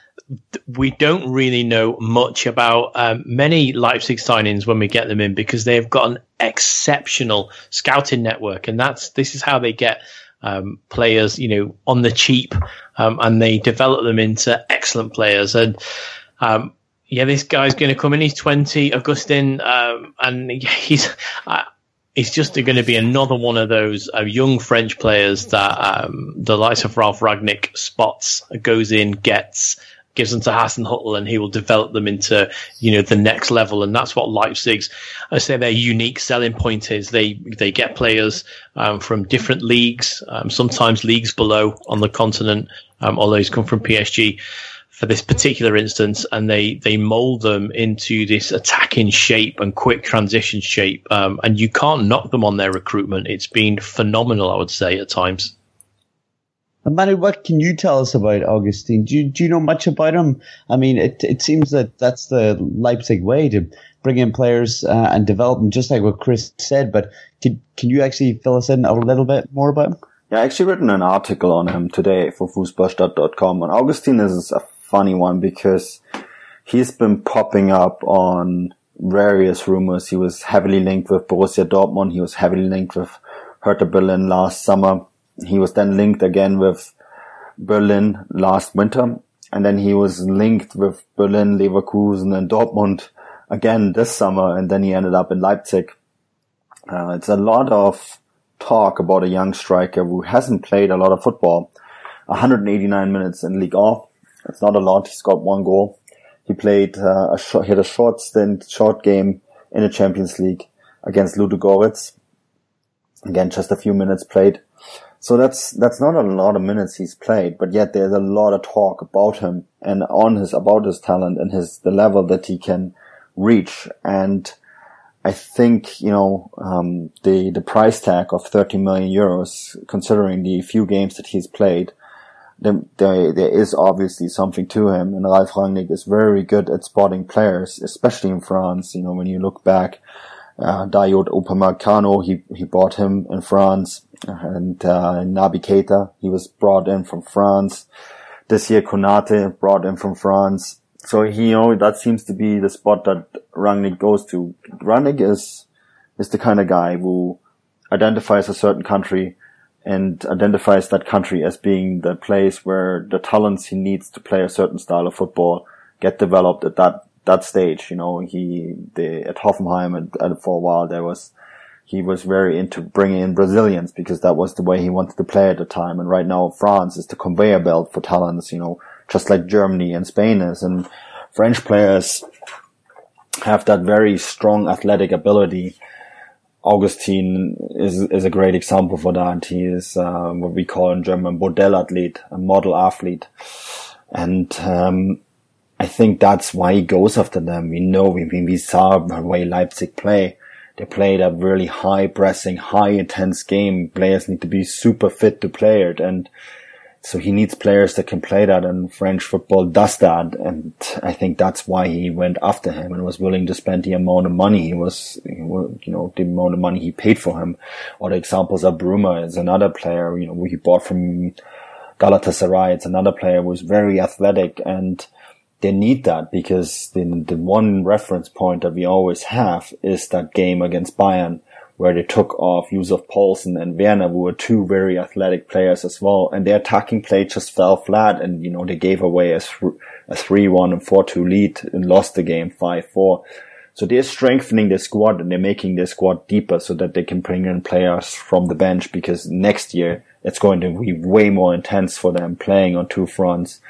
we don't really know much about um, many Leipzig signings when we get them in because they've got an exceptional scouting network, and that's this is how they get um, players, you know, on the cheap, um, and they develop them into excellent players. And um, yeah, this guy's going to come in. He's twenty, Augustin, um, and he's. Uh, he's just going to be another one of those uh, young French players that um, the likes of Ralf Rangnick spots, goes in, gets, gives them to Hasenhüttl, and he will develop them into you know the next level. And that's what Leipzig's, I say, their unique selling point is. They they get players um, from different leagues, um, sometimes leagues below on the continent, um, although he's come from PSG for this particular instance, and they they mold them into this attacking shape and quick transition shape, um, and you can't knock them on their recruitment. It's been phenomenal, I would say, at times. And Manu, what can you tell us about Augustin? Do you, do you know much about him? I mean, it it seems that that's the Leipzig way to bring in players uh, and develop them, just like what Chris said. But can can you actually fill us in a little bit more about him? Yeah, I actually written an article on him today for Fußballstadt.com, and Augustin is a funny one because he's been popping up on various rumors. He was heavily linked with Borussia Dortmund. He was heavily linked with Hertha Berlin last summer. He was then linked again with Berlin last winter. And then he was linked with Berlin, Leverkusen and Dortmund again this summer. And then he ended up in Leipzig. Uh, it's a lot of talk about a young striker who hasn't played a lot of football. 189 minutes in League 1 it's not a lot. He's got one goal. He played uh, a short, he had a short stint, short game in the Champions League against Ludogorets. Again, just a few minutes played. So that's that's not a lot of minutes he's played, but yet there's a lot of talk about him and on his about his talent and his the level that he can reach. And I think you know um, the the price tag of 30 million euros, considering the few games that he's played, there, is obviously something to him. And Ralf Rangnick is very good at spotting players, especially in France. You know, when you look back, uh, Dayot Upamecano, he, he bought him in France. And, uh, Naby Keita, he was brought in from France. This year, Konate brought in from France. So he, you know, that seems to be the spot that Rangnick goes to. Rangnick is, is the kind of guy who identifies a certain country and identifies that country as being the place where the talents he needs to play a certain style of football get developed at that that stage. You know, he the at Hoffenheim and, and for a while there was he was very into bringing in Brazilians because that was the way he wanted to play at the time. And right now France is the conveyor belt for talents. You know, just like Germany and Spain is, and French players have that very strong athletic ability Augustin is is a great example for that. He is uh, what we call in German Modellathlete, a model athlete, and um, I think that's why he goes after them. We know we we saw the way Leipzig play. They played a really high pressing, high intense game. Players need to be super fit to play it, and so he needs players that can play that and French football does that. And I think that's why he went after him and was willing to spend the amount of money he was, you know, the amount of money he paid for him. Or the examples of Bruma is another player, you know, who he bought from Galatasaray. It's another player who's very athletic and they need that because the, the one reference point that we always have is that game against Bayern where they took off Yussuf Poulsen and Werner, who were two very athletic players as well. And their attacking play just fell flat. And, you know, they gave away a, a 3-1 and 4-2 lead and lost the game 5-4. So they're strengthening their squad and they're making their squad deeper so that they can bring in players from the bench because next year it's going to be way more intense for them playing on two fronts.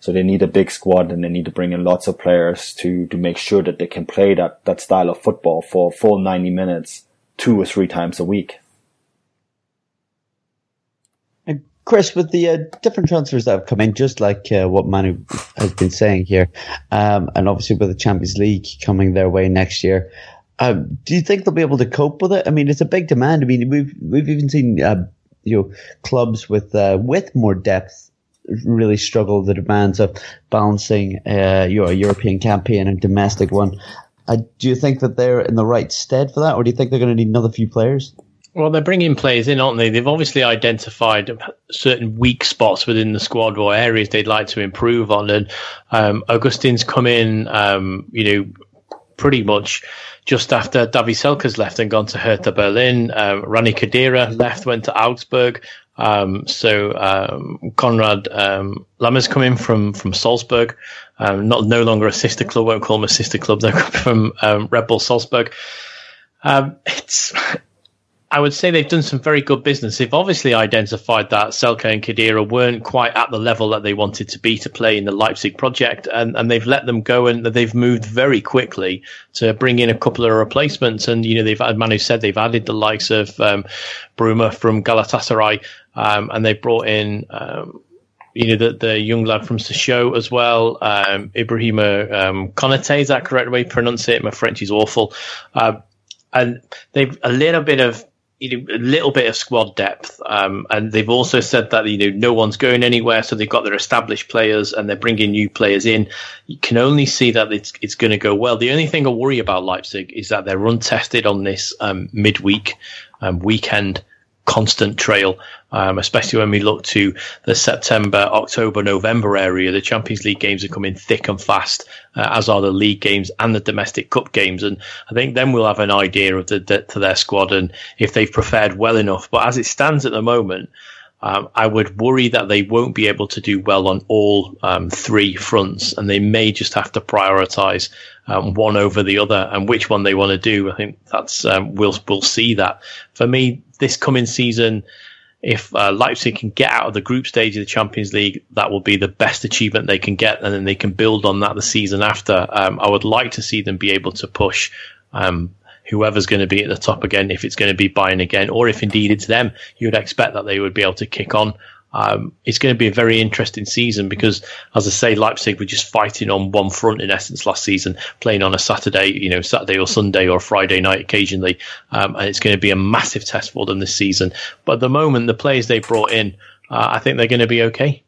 So they need a big squad and they need to bring in lots of players to, to make sure that they can play that, that style of football for full 90 minutes two or three times a week. And Chris, with the uh, different transfers that have come in, just like uh, what Manu has been saying here, um, and obviously with the Champions League coming their way next year, um, do you think they'll be able to cope with it? I mean, it's a big demand. I mean, we've we've even seen uh, you know clubs with uh, with more depth really struggle the demands of balancing uh, your European campaign and domestic one. Uh, do you think that they're in the right stead for that, or do you think they're going to need another few players? Well, they're bringing players in, aren't they? They've obviously identified certain weak spots within the squad or areas they'd like to improve on. And um, Augustin's come in, um, you know, pretty much just after Davie Selke's left and gone to Hertha Berlin. Um, Rani Khedira left, went to Augsburg. Um, so um, Konrad um, Laimer come in from from Salzburg, um, not no longer a sister club. Won't call them a sister club. They're from um, Red Bull Salzburg. Um, it's I would say they've done some very good business. They've obviously identified that Selke and Khedira weren't quite at the level that they wanted to be to play in the Leipzig project, and, and they've let them go and they've moved very quickly to bring in a couple of replacements. And, you know, they've, as Manu said, they've added the likes of um, Bruma from Galatasaray, um, and they brought in. Um, you know, the, the young lad from Sochaux as well, um, Ibrahima um, Konate, is that correct way to pronounce it? My French is awful. Uh, and they've a little bit of you know, a little bit of squad depth. Um, and they've also said that, you know, no one's going anywhere. So they've got their established players and they're bringing new players in. You can only see that it's, it's going to go well. The only thing I worry about Leipzig is that they're untested on this um, midweek um, weekend constant trail, um, especially when we look to the September, October, November area. The Champions League games are coming thick and fast, uh, as are the league games and the domestic cup games. And I think then we'll have an idea of the depth of their squad and if they've prepared well enough. But as it stands at the moment, um, I would worry that they won't be able to do well on all um, three fronts, and they may just have to prioritise um, one over the other. And which one they want to do, I think that's um, we'll we'll see that. For me, this coming season, if uh, Leipzig can get out of the group stage of the Champions League, that will be the best achievement they can get, and then they can build on that the season after. Um, I would like to see them be able to push um, whoever's going to be at the top again, if it's going to be Bayern again, or if indeed it's them, you would expect that they would be able to kick on. Um, it's going to be a very interesting season because, as I say, Leipzig were just fighting on one front in essence last season, playing on a Saturday, you know, Saturday or Sunday or Friday night occasionally, um, and it's going to be a massive test for them this season. But at the moment, the players they brought in, uh, I think they're going to be okay.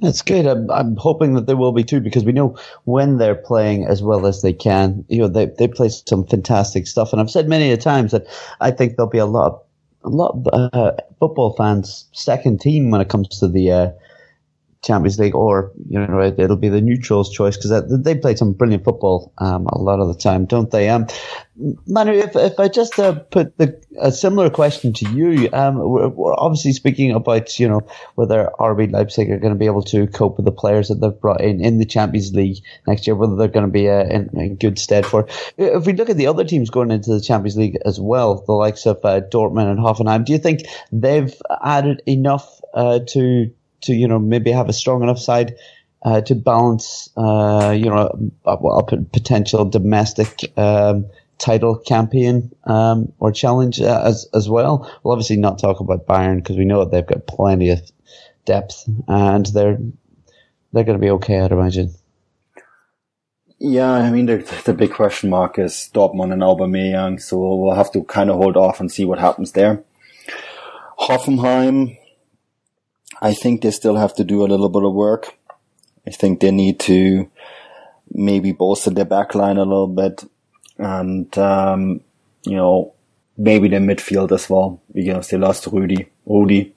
That's good. I'm, I'm hoping that they will be too, because we know when they're playing as well as they can, you know, they, they play some fantastic stuff. And I've said many a times that I think there'll be a lot of, a lot of uh, football fans' second team when it comes to the uh, Champions League, or you know, it, will be the neutrals' choice because they play some brilliant football um, a lot of the time, don't they? Um, Manu, if if I just uh, put the, a similar question to you, um, we're, we're, obviously speaking about you know whether RB Leipzig are going to be able to cope with the players that they've brought in in the Champions League next year, whether they're going to be uh, in, in, good stead for. If we look at the other teams going into the Champions League as well, the likes of uh, Dortmund and Hoffenheim, do you think they've added enough uh, to to you know maybe have a strong enough side uh, to balance uh, you know a, a, potential domestic um, title campaign um, or challenge uh, as as well. We'll obviously not talk about Bayern because we know that they've got plenty of depth and they're they're going to be okay, I'd imagine. Yeah, I mean the the big question mark is Dortmund and Alba Aubameyang, so we'll have to kind of hold off and see what happens there. Hoffenheim, I think they still have to do a little bit of work. I think they need to maybe bolster their backline a little bit and, um, you know, maybe their midfield as well because they lost Rudy, Rudy.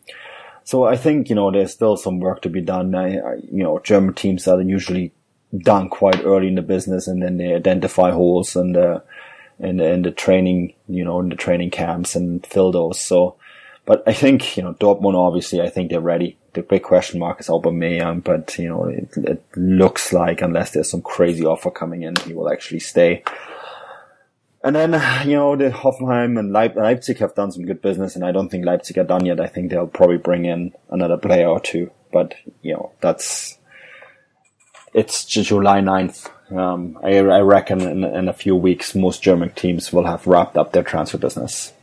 So I think, you know, there's still some work to be done. I, I, you know, German teams are usually done quite early in the business and then they identify holes and, uh, in the, in the training, you know, in the training camps and fill those. So, but I think, you know, Dortmund, obviously, I think they're ready. the big question mark is Aubameyang, but you know, it, it looks like unless there's some crazy offer coming in, he will actually stay. And then, you know, the Hoffenheim and Leip- Leipzig have done some good business, and I don't think Leipzig are done yet. I think they'll probably bring in another player or two, but you know, that's it's July 9th. Um, I, I reckon in, in a few weeks, most German teams will have wrapped up their transfer business.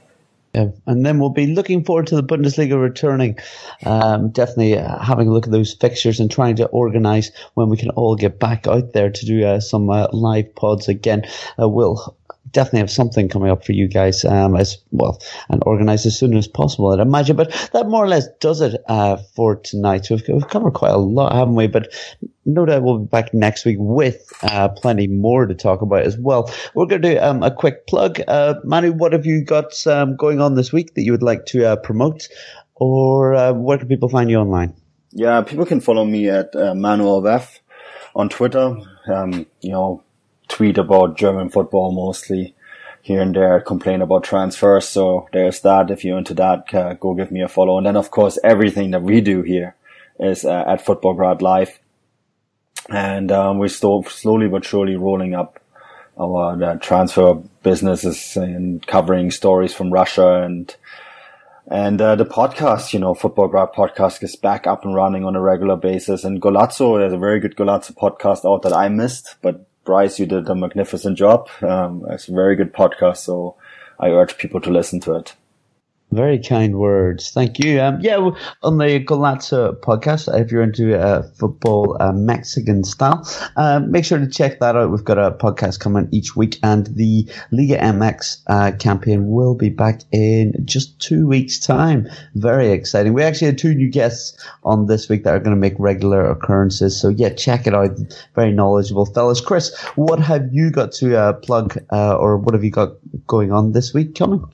Yeah, and then we'll be looking forward to the Bundesliga returning. Um, definitely uh, having a look at those fixtures and trying to organise when we can all get back out there to do uh, some uh, live pods again. Uh, we'll definitely have something coming up for you guys um, as well and organize as soon as possible, I'd imagine. But that more or less does it uh, for tonight. We've, we've, covered quite a lot, haven't we? But no doubt we'll be back next week with uh, plenty more to talk about as well. We're going to do um, a quick plug. Uh, Manu, what have you got um, going on this week that you would like to uh, promote? Or uh, where can people find you online? Yeah, people can follow me at uh, Manuel on Twitter. Um, you know, tweet about German football mostly here and there, complain about transfers. So there's that. If you're into that, uh, go give me a follow. And then of course, everything that we do here is uh, at Grad Live. And um, we're still slowly but surely rolling up our uh, transfer businesses and covering stories from Russia and and uh, the podcast, you know, Futbolgrad podcast is back up and running on a regular basis. And Golazzo, there's a very good Golazzo podcast out that I missed, but Bryce, you did a magnificent job. Um, it's a very good podcast, so I urge people to listen to it. Very kind words. Thank you. Um, yeah, on the Golazzo podcast, if you're into uh, football uh, Mexican style, uh, make sure to check that out. We've got a podcast coming each week, and the Liga MX uh, campaign will be back in just two weeks' time. Very exciting. We actually had two new guests on this week that are going to make regular occurrences. So, yeah, check it out. Very knowledgeable fellas. Chris, what have you got to uh, plug, uh, or what have you got going on this week coming?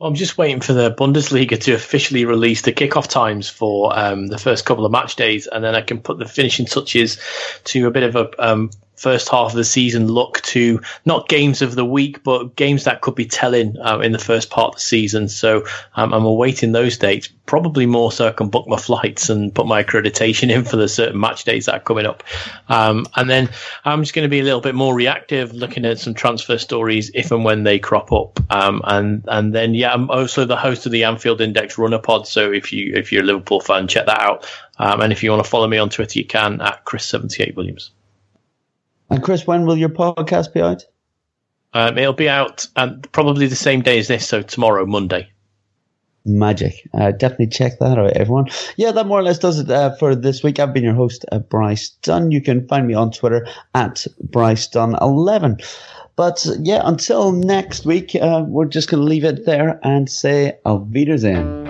Well, I'm just waiting for the Bundesliga to officially release the kickoff times for um, the first couple of match days, and then I can put the finishing touches to a bit of a um, first half of the season look to not games of the week, but games that could be telling uh, in the first part of the season. So um, I'm awaiting those dates, probably more so I can book my flights and put my accreditation in for the certain match days that are coming up. Um, and then I'm just going to be a little bit more reactive, looking at some transfer stories if and when they crop up. Um, and and then yeah, I'm also the host of the Anfield Index Runner Pod. So if you if you're a Liverpool fan, check that out. Um, and if you want to follow me on Twitter, you can at Chris78 Williams. And Chris, when will your podcast be out? Um, it'll be out um, probably the same day as this, so tomorrow, Monday. Magic. Uh, definitely check that out, everyone. Yeah, that more or less does it uh, for this week. I've been your host, uh, Bryce Dunn. You can find me on Twitter at Bryce Dunn11. But yeah, until next week, uh, we're just going to leave it there and say Auf Wiedersehen.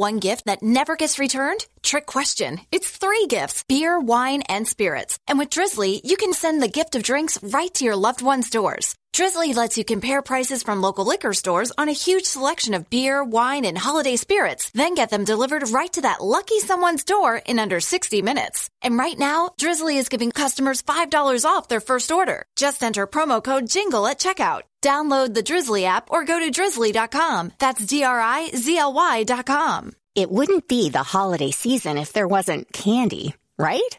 One gift that never gets returned? Trick question. It's three gifts beer, wine, and spirits. And with Drizly, you can send the gift of drinks right to your loved one's doors. Drizly lets you compare prices from local liquor stores on a huge selection of beer, wine, and holiday spirits, then get them delivered right to that lucky someone's door in under 60 minutes. And right now, Drizly is giving customers $5 off their first order. Just enter promo code JINGLE at checkout. Download the Drizly app or go to drizly.com. That's D R I Z L Y.com. It wouldn't be the holiday season if there wasn't candy, right?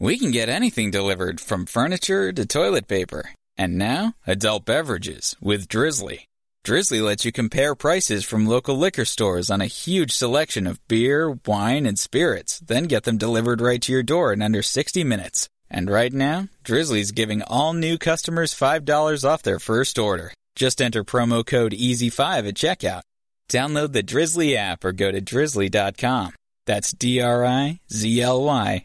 We can get anything delivered from furniture to toilet paper. And now, adult beverages with Drizly. Drizly lets you compare prices from local liquor stores on a huge selection of beer, wine, and spirits, then get them delivered right to your door in under 60 minutes. And right now, Drizly's giving all new customers $5 off their first order. Just enter promo code EASY5 at checkout. Download the Drizly app or go to drizly.com. That's D R I Z L Y